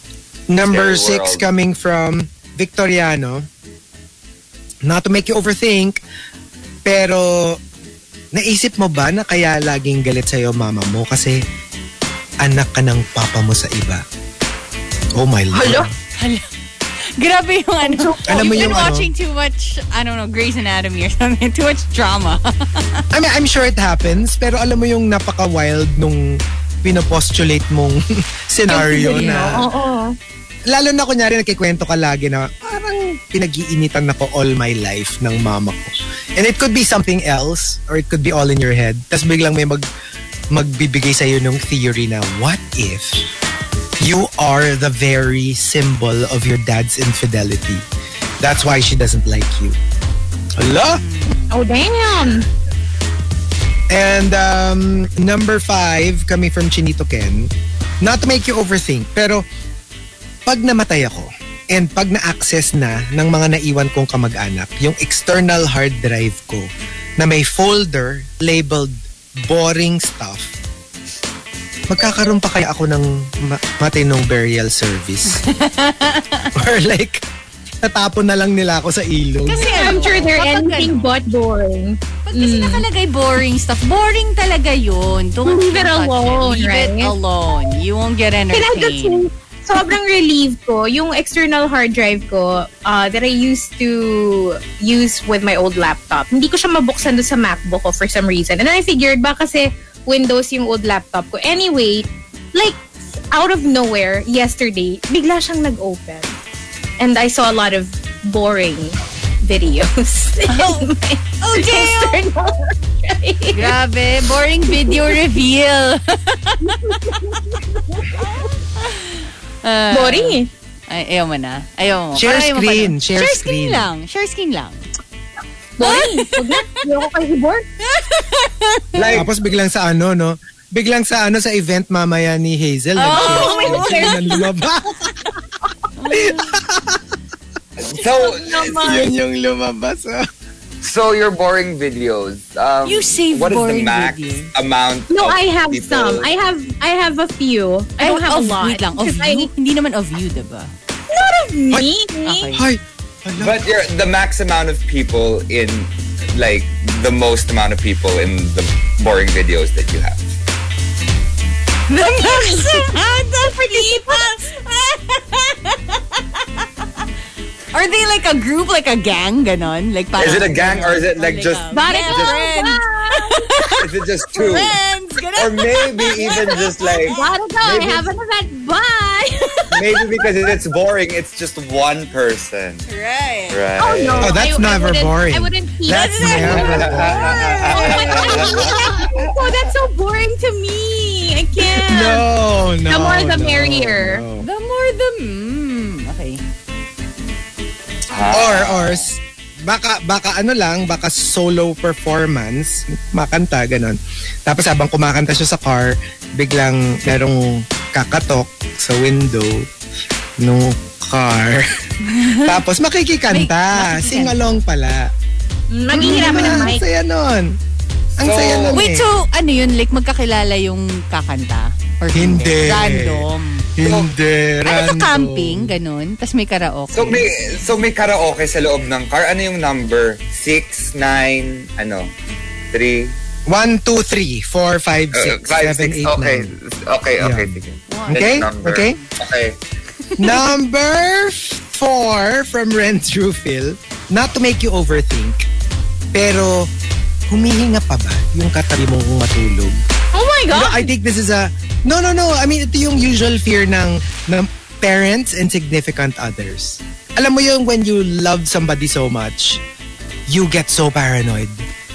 Number
Scary
six
world.
coming from Victoriano. Not to make you overthink, pero naisip mo ba na kaya laging galit sa'yo mama mo kasi anak ka ng papa mo sa iba? Oh my Lord.
Hala. Grabe yung ano.
Alam mo
You've
yung
been
ano?
watching too much, I don't know, Grey's Anatomy or something. <laughs> Too much drama. <laughs>
I mean, I'm sure it happens, pero alam mo yung napaka-wild nung pinopostulate mong <laughs> scenario na
Oo.
lalo na kunyari nagkikwento ka lagi na parang pinag-iinitan ako all my life ng mama ko. And it could be something else or it could be all in your head. Tapos biglang may mag magbibigay sa'yo ng theory na what if you are the very symbol of your dad's infidelity. That's why she doesn't like you. Hala?
Oh, damn.
And um, number five, coming from Chinito Ken, not to make you overthink, pero pag namatay ako, and pag na-access na ng mga naiwan kong kamag-anak, yung external hard drive ko na may folder labeled boring stuff, magkakaroon pa kaya ako ng ma- matinong burial service? <laughs> Or like, tatapon na lang nila ako sa ilog?
Kasi
I'm
ano,
sure they're
kapag
anything
ano,
but boring.
Pag kasi nakalagay boring stuff, boring talaga yun. Don't
Leave it alone,
Leave it alone. You won't get entertained.
Sobrang relieved ko. Yung external hard drive ko uh, that I used to use with my old laptop, hindi ko siya mabuksan doon sa MacBook ko for some reason. And then I figured, baka kasi Windows yung old laptop ko. Anyway, like, out of nowhere, yesterday, bigla siyang nag-open. And I saw a lot of boring videos. <laughs>
Oh.
my
Oh, damn! Grabe, boring video reveal. <laughs> Ah,
Boring eh.
Ay, ayaw mo na. Ayaw mo.
Share
Parang ayaw mo
screen,
na.
share
screen.
screen.
lang. Share screen lang.
Boring. <laughs> Huwag na. Ayoko kay keyboard. <laughs>
Like,
Tapos biglang sa ano, no? Biglang sa ano sa event mamaya ni Hazel.
Oh,
nag-share
my
screen ng lumabas.
so,
Yun yung lumabas. ah.
So your boring videos. Um,
You save
what is
boring
the max
video.
amount?
No,
of
I have
people?
some. I have I have a few. I don't have
of,
a lot.
Wait lang, of
Because I-
you? Hindi naman of you, diba?
Not of me.
Okay.
Hi.
But you're the max amount of people in, like, the most amount of people in the boring videos that you have.
The <laughs> maximum of people. <laughs> <laughs> Are they like a group, like a gang, ganon? Like parang,
Is it a gang or is it like just,
a-
Bari
Yeah, friends.
is it just two?
Friends,
Or maybe even just like,
Gotta go. I
Maybe-
have an event. Bye. <laughs>
maybe because it's boring, it's just one person.
Right.
Right.
Oh no.
Oh, that's
I,
never
I wouldn't- <laughs> oh,
boring.
I wouldn't keep
That's
it.
never
oh, that's so boring to me. I can't.
No, no.
The more the
no,
merrier.
no.
The more the... Okay.
Or, or, baka, baka ano lang, baka solo performance, makanta, ganon. Tapos habang kumakanta siya sa car, biglang merong kakatok sa window nung car. <laughs> Tapos makikikanta.
May- makikikanta.
Sing-along pala.
Maghihirapan ng
Ah,
mic.
Saya nun. Ang
So-
saya nun
Wait,
eh.
so ano yun? Like magkakilala yung kakanta? Or
Hindi.
Random.
Hindi,
Ano sa
random.
camping? Ganun? Tapos may karaoke.
So may so may karaoke sa loob ng car. Ano yung number? 6, 9, ano? 3,
1, 2, 3, 4, 5, 6,
5,
7,
6.
8,
Okay.
9.
Okay, okay.
Yeah. Okay?
Next number.
Okay?
Okay. <laughs>
Number four from Renz Rufil. Not to make you overthink, pero humihinga pa ba yung katabi mong matulog?
Oh my
You know,
god.
I think this is a... No, no, no. I mean, ito yung usual fear ng, ng parents and significant others. Alam mo yung when you love somebody so much, you get so paranoid.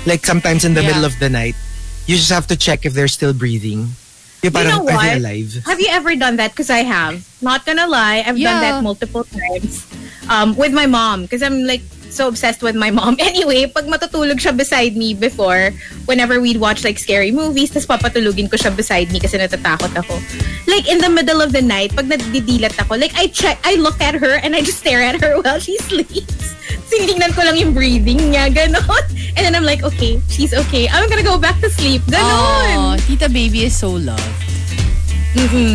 Like sometimes in the
Yeah.
middle of the night, you just have to check if they're still breathing. Yung parang,
you know
are they
what?
alive?
Have you ever done that? Because I have. Not gonna lie, I've done
Yeah.
that multiple times um, with my mom. Because I'm like so obsessed with my mom. <laughs> Anyway, pag matutulog siya beside me before, whenever we'd watch like scary movies, tas papatulugin ko siya beside me kasi natatakot ako. Like in the middle of the night, pag nadidilat ako, like I check, I look at her and I just stare at her <laughs> while she sleeps. Tinignan ko lang yung breathing niya, ganon. <laughs> And then I'm like, okay, she's okay. I'm gonna go back to sleep.
Oh,
Ganon.
Tita Baby is so loved.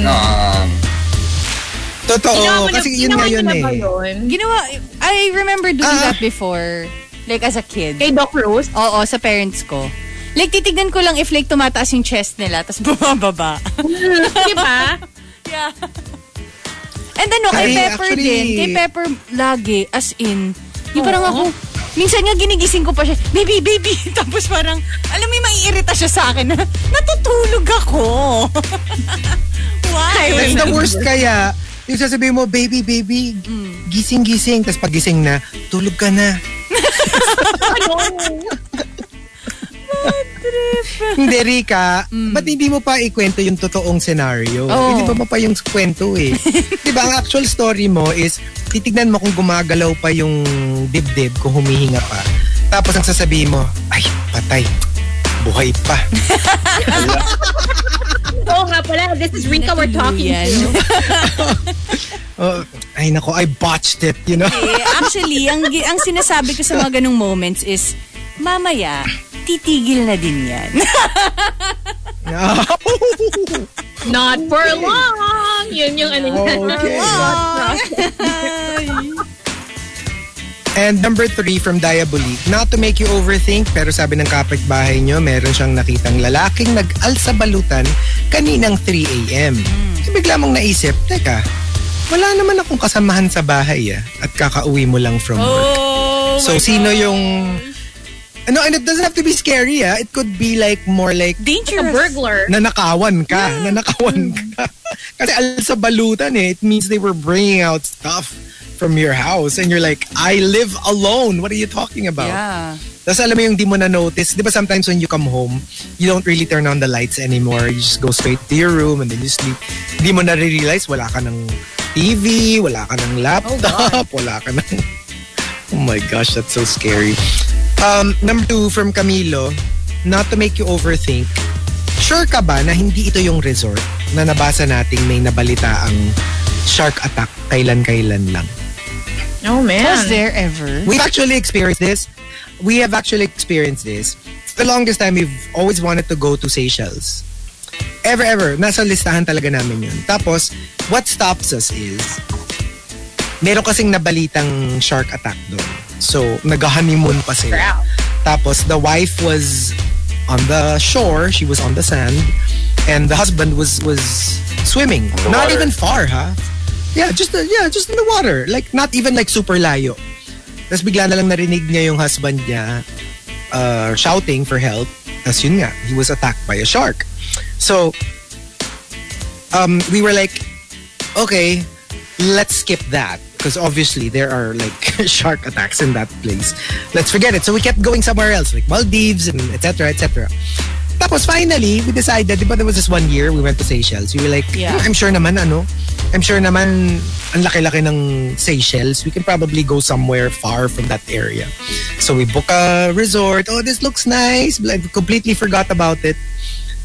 Um,
Totoo.
Ginawa mo na-
kasi yun
ginawa
nga
niyo
yun
na
eh.
ba yun?
Ginawa, I remember doing
Ah.
that before. Like as a kid.
Kay Doc Rose?
Oo, sa parents ko. Like, titignan ko lang if like tumataas yung chest nila, tapos <laughs> bumababa.
Di ba? <laughs>
yeah. And ano, kay
Ay,
Pepper
actually-
din. Kay Pepper, lagi, as in, yung parang ako, minsan nga ginigising ko pa siya, baby, baby. <laughs> Tapos parang, alam mo yung maiirita siya sa akin na, natutulog ako. Why?
That's the worst kaya. Yung sasabihin mo, baby, baby, gising, gising. Tapos pag gising na, tulog ka na. Hindi, Rika. Ba't hindi mo pa ikwento yung totoong scenario?
Oo.
Hindi ba mo pa yung kwento eh? <laughs> Di ba, ang actual story mo is, titignan mo kung gumagalaw pa yung dibdib, kung humihinga pa. Tapos ang sasabihin mo, ay, patay. Buhay pa. <laughs>
Oo nga pala, this is Rika we're talking
Yan.
to. <laughs>
Oh, ay nako, I botched it, you know?
Eh, actually, ang, ang sinasabi ko sa mga ganong moments is, mamaya, titigil na din yan. <laughs>
Not for long! Yun yung ano niya.
Okay. And number three from Diabolik, not to make you overthink, pero sabi ng kapitbahay nyo, meron siyang nakitang lalaking nag-alsa balutan kaninang 3 a.m. So bigla mong naisip, teka, wala naman akong kasamahan sa bahay ah, at kakauwi mo lang from work.
Oh,
so sino yung... Ano, and it doesn't have to be scary ah. It could be like more like
A
dangerous.
burglar.
nanakawan ka. Nanakawan ka. <laughs> Kasi alsa balutan eh. It means they were bringing out stuff from your house and you're like, I live alone. What are you talking about?
Yeah.
Tapos alam mo yung di mo na notice, di ba sometimes when you come home, you don't really turn on the lights anymore. You just go straight to your room and then you sleep. Di mo na realize wala ka ng TV, wala ka ng laptop, wala ka ng... <laughs> Oh my gosh, that's so scary. Um, number two from Camilo, not to make you overthink, sure ka ba na hindi ito yung resort na nabasa nating may nabalita ang shark attack kailan-kailan lang?
Oh man.
Was there ever?
We've actually experienced this. We have actually experienced this. The longest time we've always wanted to go to Seychelles. Ever, ever. Nasa listahan talaga namin yun. Tapos, what stops us is, meron kasing nabalitang shark attack doon. So, nag-honeymoon pa sila. Tapos, the wife was on the shore. She was on the sand. And the husband was was swimming. Not even far, ha? Yeah, just uh, yeah, just in the water. Like, not even like super layo. Tapos bigla na lang narinig niya yung husband niya uh, shouting for help. Tapos yun nga, he was attacked by a shark. So, um, we were like, okay, let's skip that. Because obviously there are like <laughs> shark attacks in that place. Let's forget it. So we kept going somewhere else, like Maldives and etc. etc. Tapos finally, we decided, di ba there was this one year we went to Seychelles. We were like,
Yeah.
I'm sure naman ano, I'm sure naman ang laki-laki ng Seychelles. We can probably go somewhere far from that area. So we book a resort. Oh, this looks nice. I completely forgot about it.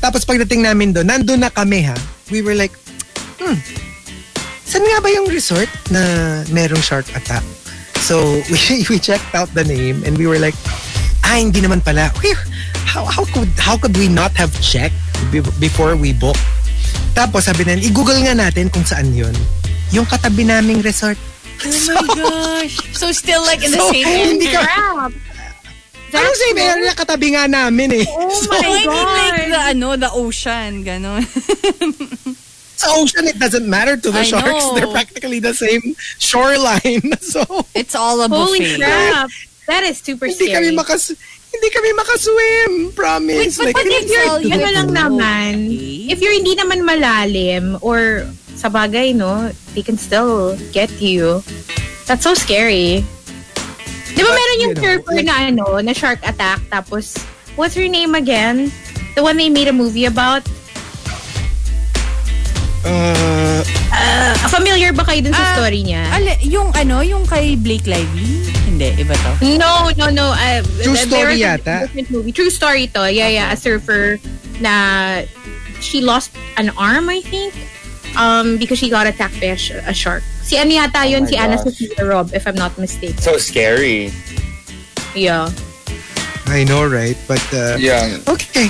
Tapos pagdating namin doon, nandun na kami ha. We were like, hmm, saan nga ba yung resort na merong shark attack? So we, <laughs> we checked out the name and we were like, ah, hindi naman pala. Whew, how, how, could, how could we not have checked be- before we book? Tapos sabi na, i-google nga natin kung saan yun. Yung katabi naming resort.
Oh my gosh. So still like in the
So,
same
hindi ka,
Crap.
anong same area katabi nga namin eh.
Oh
So,
my
I mean like
God.
the ano, the ocean, ganon. <laughs>
Sa ocean, it doesn't matter to the
I
sharks.
know.
They're practically the same shoreline. <laughs> So,
It's all a
Holy
buffet.
crap. That is super
hindi kami
scary.
makas hindi kami makaswim. Promise.
Wait, but
But if you're,
all you
ano lang naman,
okay?
if you're hindi naman malalim or sa bagay, no, they can still get you. That's so scary. Di ba meron yung
you know,
surfer
like-
na ano, na shark attack, tapos, what's her name again? The one they made a movie about?
Uh,
familiar ba kayo dun sa
Ah,
story niya?
Ale, yung ano, yung kay Blake Lively? Hindi, iba to.
No, no, no. Uh,
True story yata.
Movie. True story to. Yeah, yeah. A surfer na she lost an arm, I think. Um, because she got attacked by a, sh- a shark. Si ano yata yun?
my
si Anna
gosh.
Sophia Robb, if I'm not mistaken.
So scary.
Yeah.
I know, right? But uh,
Yeah.
okay.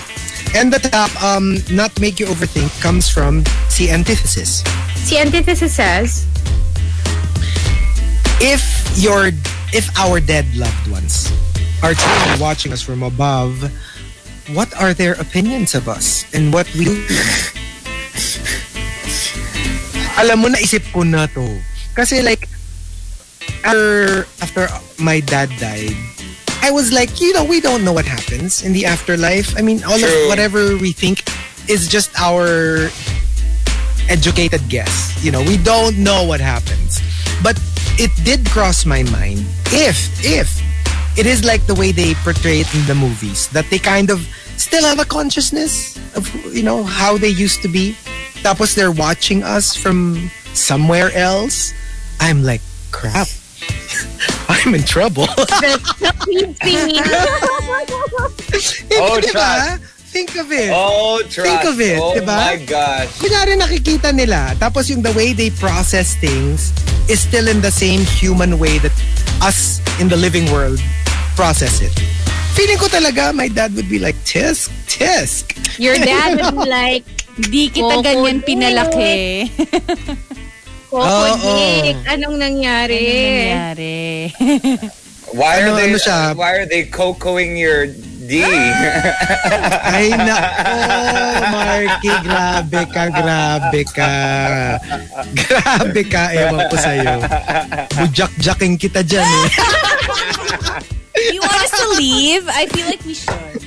And the top, um, not make you overthink, comes from si Antithesis.
Si Antithesis says,
If your, if our dead loved ones are truly watching us from above, what are their opinions of us and what we do? Alam mo, naisip ko na to. Kasi like, after, after my dad died, I was like, you know, we don't know what happens in the afterlife. I mean, all
True.
of whatever we think is just our educated guess. You know, we don't know what happens. But it did cross my mind if, if it is like the way they portray it in the movies, that they kind of still have a consciousness of, you know, how they used to be. Tapos they're watching us from somewhere else. I'm like, crap. <laughs> I'm in trouble. <laughs>
see me.
Oh,
Di ba?
trust.
Think of it.
Oh, trust.
Think of it,
Oh
diba?
my gosh.
kunyari nakikita nila, tapos yung the way they process things is still in the same human way that us in the living world process it. Feeling ko talaga, my dad would be like, tisk, tisk.
Your dad would be <laughs> like,
Di kita
Coco
ganyan
Dick.
Pinalaki.
Coco
Oo.
Dick, anong nangyari?
Nangyari. <laughs>
Why
Ano-
are they
ano siya?
why are they cocoing your D? <laughs>
Ay na, oh, Marky, grabe ka, grabe ka. Grabe ka, ewan ko sa'yo. Bujak-jaking kita dyan eh.
you want us to leave? I feel like we should.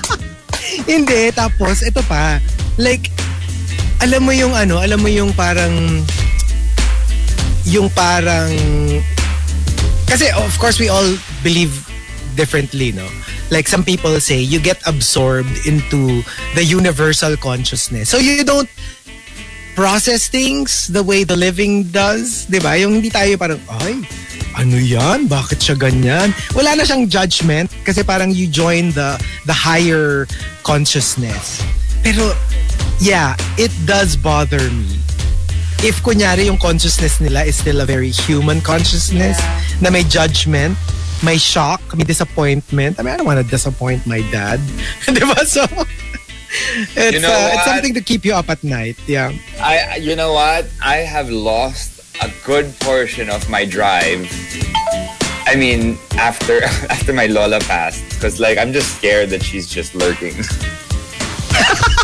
<laughs>
Hindi, tapos ito pa. Like, alam mo yung ano, alam mo yung parang yung parang kasi of course we all believe differently, no? Like some people say you get absorbed into the universal consciousness. So you don't process things the way the living does, 'di ba? Yung hindi tayo parang ay ano yan? Bakit siya ganyan? Wala na siyang judgment kasi parang you join the the higher consciousness. Pero yeah, it does bother me. If kunyari yung consciousness nila is still a very human consciousness na may judgment, may shock, may disappointment. I mean, I don't want to disappoint my dad. <laughs> Di ba? So, it's,
You know
uh, it's something to keep you up at night. Yeah.
I you know what? I have lost a good portion of my drive. I mean, after <laughs> after my Lola passed, because like I'm just scared that she's just lurking. <laughs>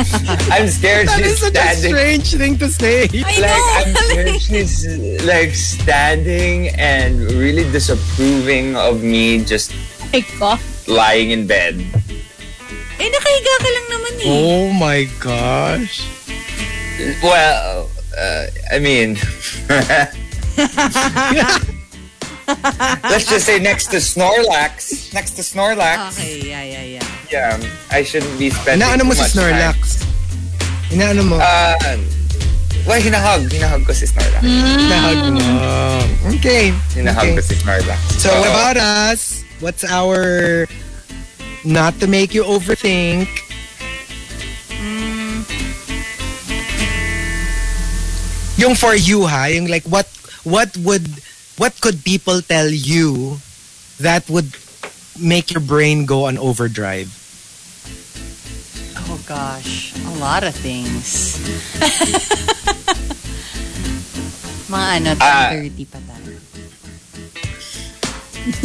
<laughs> I'm scared
That
she's
is such a strange thing to say. <laughs>
like I'm scared she's like standing and really disapproving of me just
My
lying in bed.
Eh, nakahiga ka lang naman eh.
Oh my gosh.
Well, uh, I mean, <laughs> let's just say next to Snorlax, next to Snorlax,
Okay, yeah, yeah, yeah.
Yeah, I shouldn't be spending
Inaano mo
too
si
much time.
Snorlax? Inaano mo?
Uh, well, hinahug. Hinahug ko si Snorlax.
Nahag mo. Okay.
Hinahug
okay.
ko si Snorlax.
So
Oo.
what about us? What's our not to make you overthink? Yung for you ha, yung like what what would what could people tell you that would make your brain go on overdrive?
Oh gosh, a lot of things. <laughs> Mga ano,
Ah.
10.30 pa tayo.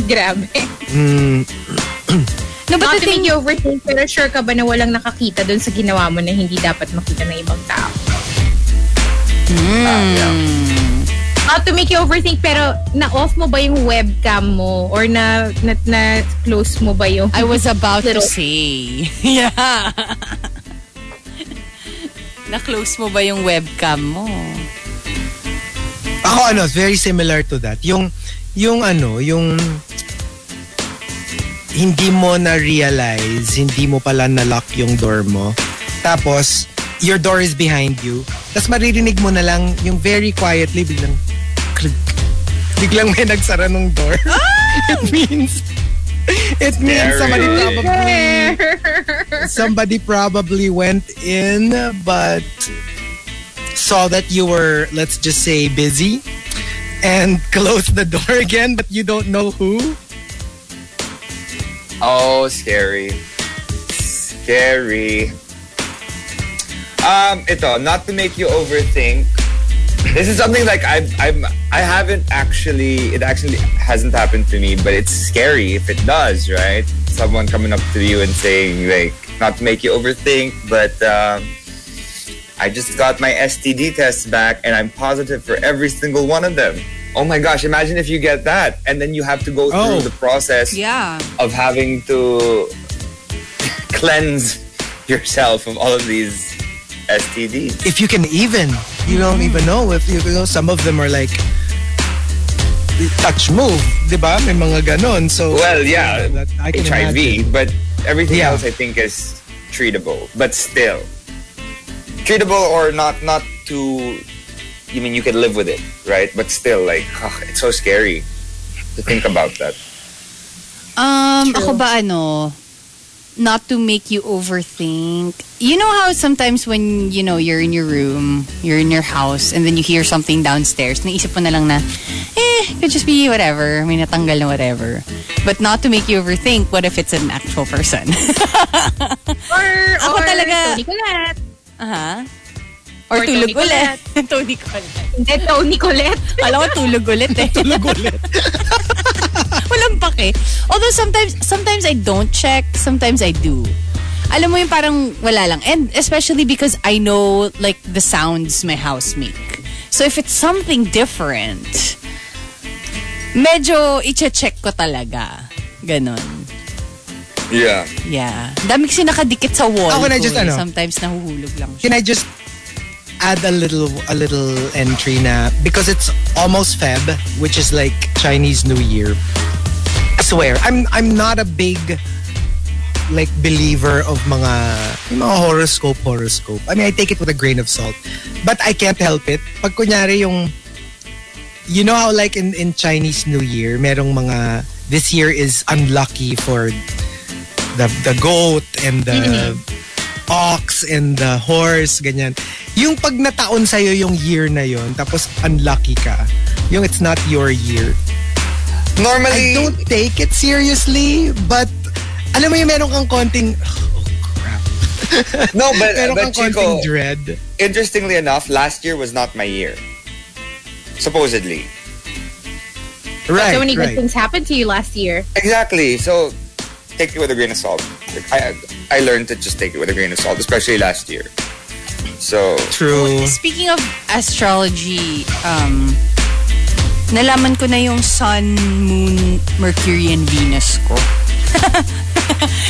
<laughs>
Grabe.
Mm, <clears throat>
No, but
Not
the
to make you overthink, pero sure ka ba na walang nakakita dun sa ginawa mo na hindi dapat makita ng ibang tao? Not to make you overthink, pero na-off mo ba yung webcam mo? Or na, na, na close mo ba yung...
I was about to
Little-
say. <laughs> Yeah. Na-close mo ba yung webcam mo?
Ako ano, very similar to that. Yung yung ano, yung hindi mo na realize, hindi mo pala na-lock yung door mo. Tapos your door is behind you. Tapos maririnig mo na lang yung very quietly biglang click. Biglang may nagsara ng door. <laughs> it means it means somebody probably somebody probably went in but saw that you were let's just say busy and <laughs> closed the door again but you don't know who.
Oh, scary. Scary. Um, ito, not to make you overthink. This is something like I've, I'm, I haven't actually, it actually hasn't happened to me, but it's scary if it does, right? Someone coming up to you and saying, like, not to make you overthink, but um, I just got my STD tests back and I'm positive for every single one of them. Oh my gosh, imagine if you get that and then you have to go
Oh.
through the process
Yeah.
of having to <laughs> cleanse yourself of all of these STDs.
if you can even you don't even know if you, you know some of them are like touch move di ba may mga ganon so
Well, yeah,
that I can
HIV,
imagine.
but everything
Yeah.
else I think is treatable. But still, treatable or not, not too. You mean you can live with it, right? But still, like <laughs> ah, it's so scary to think about that.
Um, ako ba ano, not to make you overthink. You know how sometimes when, you know, you're in your room, you're in your house, and then you hear something downstairs, naisip mo na lang na, eh, could just be whatever, may natanggal na whatever. But not to make you overthink, what if it's an actual person? <laughs>
Or,
Ako
or
talaga-
Tony Colette.
Aha. Or,
Or
tulog
Tony
ulit. <laughs> Tony Colette.
Hindi, Tony Colette.
Kala <laughs> ko tulog ulit eh. tulog ulit. Walang pake. Although sometimes, sometimes I don't check, sometimes I do. Alam mo yung parang wala lang. And especially because I know like the sounds my house make. So if it's something different, medyo iche-check ko talaga. Ganon.
Yeah.
Yeah. Dami kasi nakadikit sa wall
Ako na
ko
just
eh.
ano?
Sometimes nahuhulog lang siya.
can I just add a little a little entry na because it's almost Feb which is like Chinese New Year I swear I'm I'm not a big like believer of mga yung mga horoscope horoscope I mean I take it with a grain of salt but I can't help it pag kunyari yung you know how like in in Chinese New Year merong mga this year is unlucky for the the goat and the ox and the horse, ganyan. Yung pag nataon sa'yo yung year na yon tapos unlucky ka, yung it's not your year. I
Normally,
don't take it seriously, but alam mo yung meron kang konting, oh crap.
no, but, <laughs>
meron
but
kang
Chico,
dread.
interestingly enough, last year was not my year. Supposedly.
Right,
so many good
right.
things happened to you last year.
Exactly. So take it with a grain of salt. Like, I I learned to just take it with a grain of salt, especially last year. So
True.
Speaking of astrology, um, nalaman ko na yung Sun, Moon, Mercury, and Venus ko. <laughs>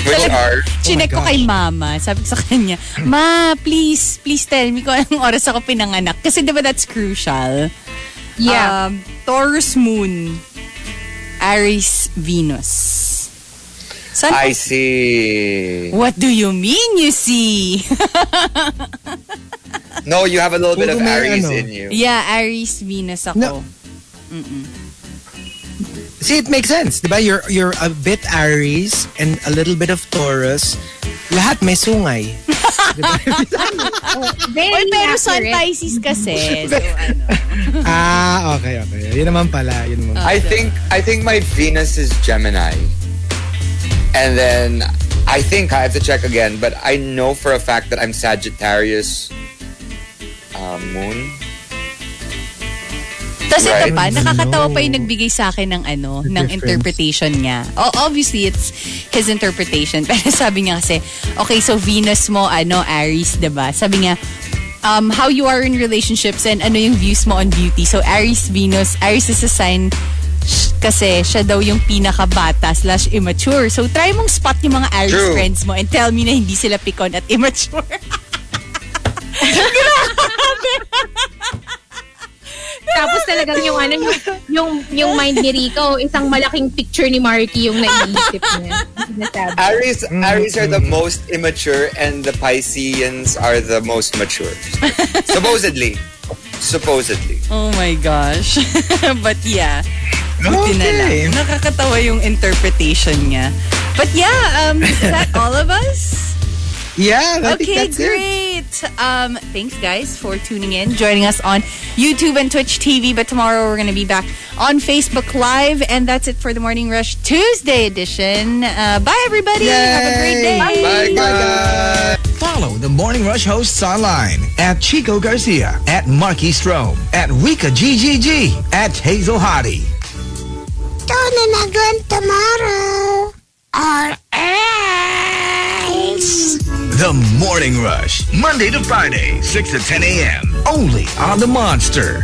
which
Talaga-
are
Chinek ko
gosh.
kay mama. Sabi ko sa kanya, Ma, please, please tell me kung anong oras ako pinanganak. Kasi di ba that's crucial?
Yeah.
Um, Taurus Moon, Aries Venus. San
I see.
What do you mean you see? <laughs>
No, you have a little bit of
Puro
Aries
ano.
in you.
yeah, Aries Venus ako.
No. See, it makes sense. Diba? You're, you're a bit Aries and a little bit of Taurus. Lahat may sungay. <laughs>
Very
Oy, pero Sun. Pisces kasi. So, ano. <laughs>
ah, okay, okay. Yun naman pala. Yun naman pala.
I think I think my Venus is Gemini. And then I think I have to check again, but I know for a fact that I'm Sagittarius uh, moon.
Tapos ito
Right.
pa, nakakatawa pa yung
No.
nagbigay sa akin ng ano,
The
ng
difference.
interpretation niya. Oh, obviously, it's his interpretation. <laughs> Pero sabi niya kasi, okay, so Venus mo, ano, Aries, 'di ba? Sabi niya, um, how you are in relationships and ano yung views mo on beauty. So, Aries, Venus, Aries is a sign sh- kasi siya daw yung pinakabata slash immature. So, try mong spot yung mga Aries
True.
friends mo and tell me na hindi sila pikon at immature. <laughs>
Tapos talagang yung ano, yung, yung, yung mind ni Rico, isang malaking picture ni Marky yung naiisip niya.
Aries, Aries are the most immature and the Pisceans are the most mature. <laughs> Supposedly. Supposedly.
Oh my gosh. <laughs> but yeah. Buti na
Okay.
lang. Nakakatawa yung interpretation niya. But yeah, um, is that all of us?
Yeah, I think
okay,
that's it.
great. Um, thanks, guys, for tuning in, joining us on YouTube and Twitch TV. But tomorrow we're going to be back on Facebook Live, and that's it for the Morning Rush Tuesday edition. Uh, bye, everybody. Have a great day.
Bye, bye, guys.
Follow the Morning Rush hosts online at Chico Garcia, at Marky Strome, at Rika GGG, at Hazel Hottie.
Tune in again tomorrow. Or
The Morning Rush, Monday to Friday, 6 to 10 a.m. Only on the Monster.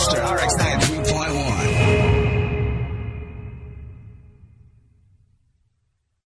Monster RX 93.1.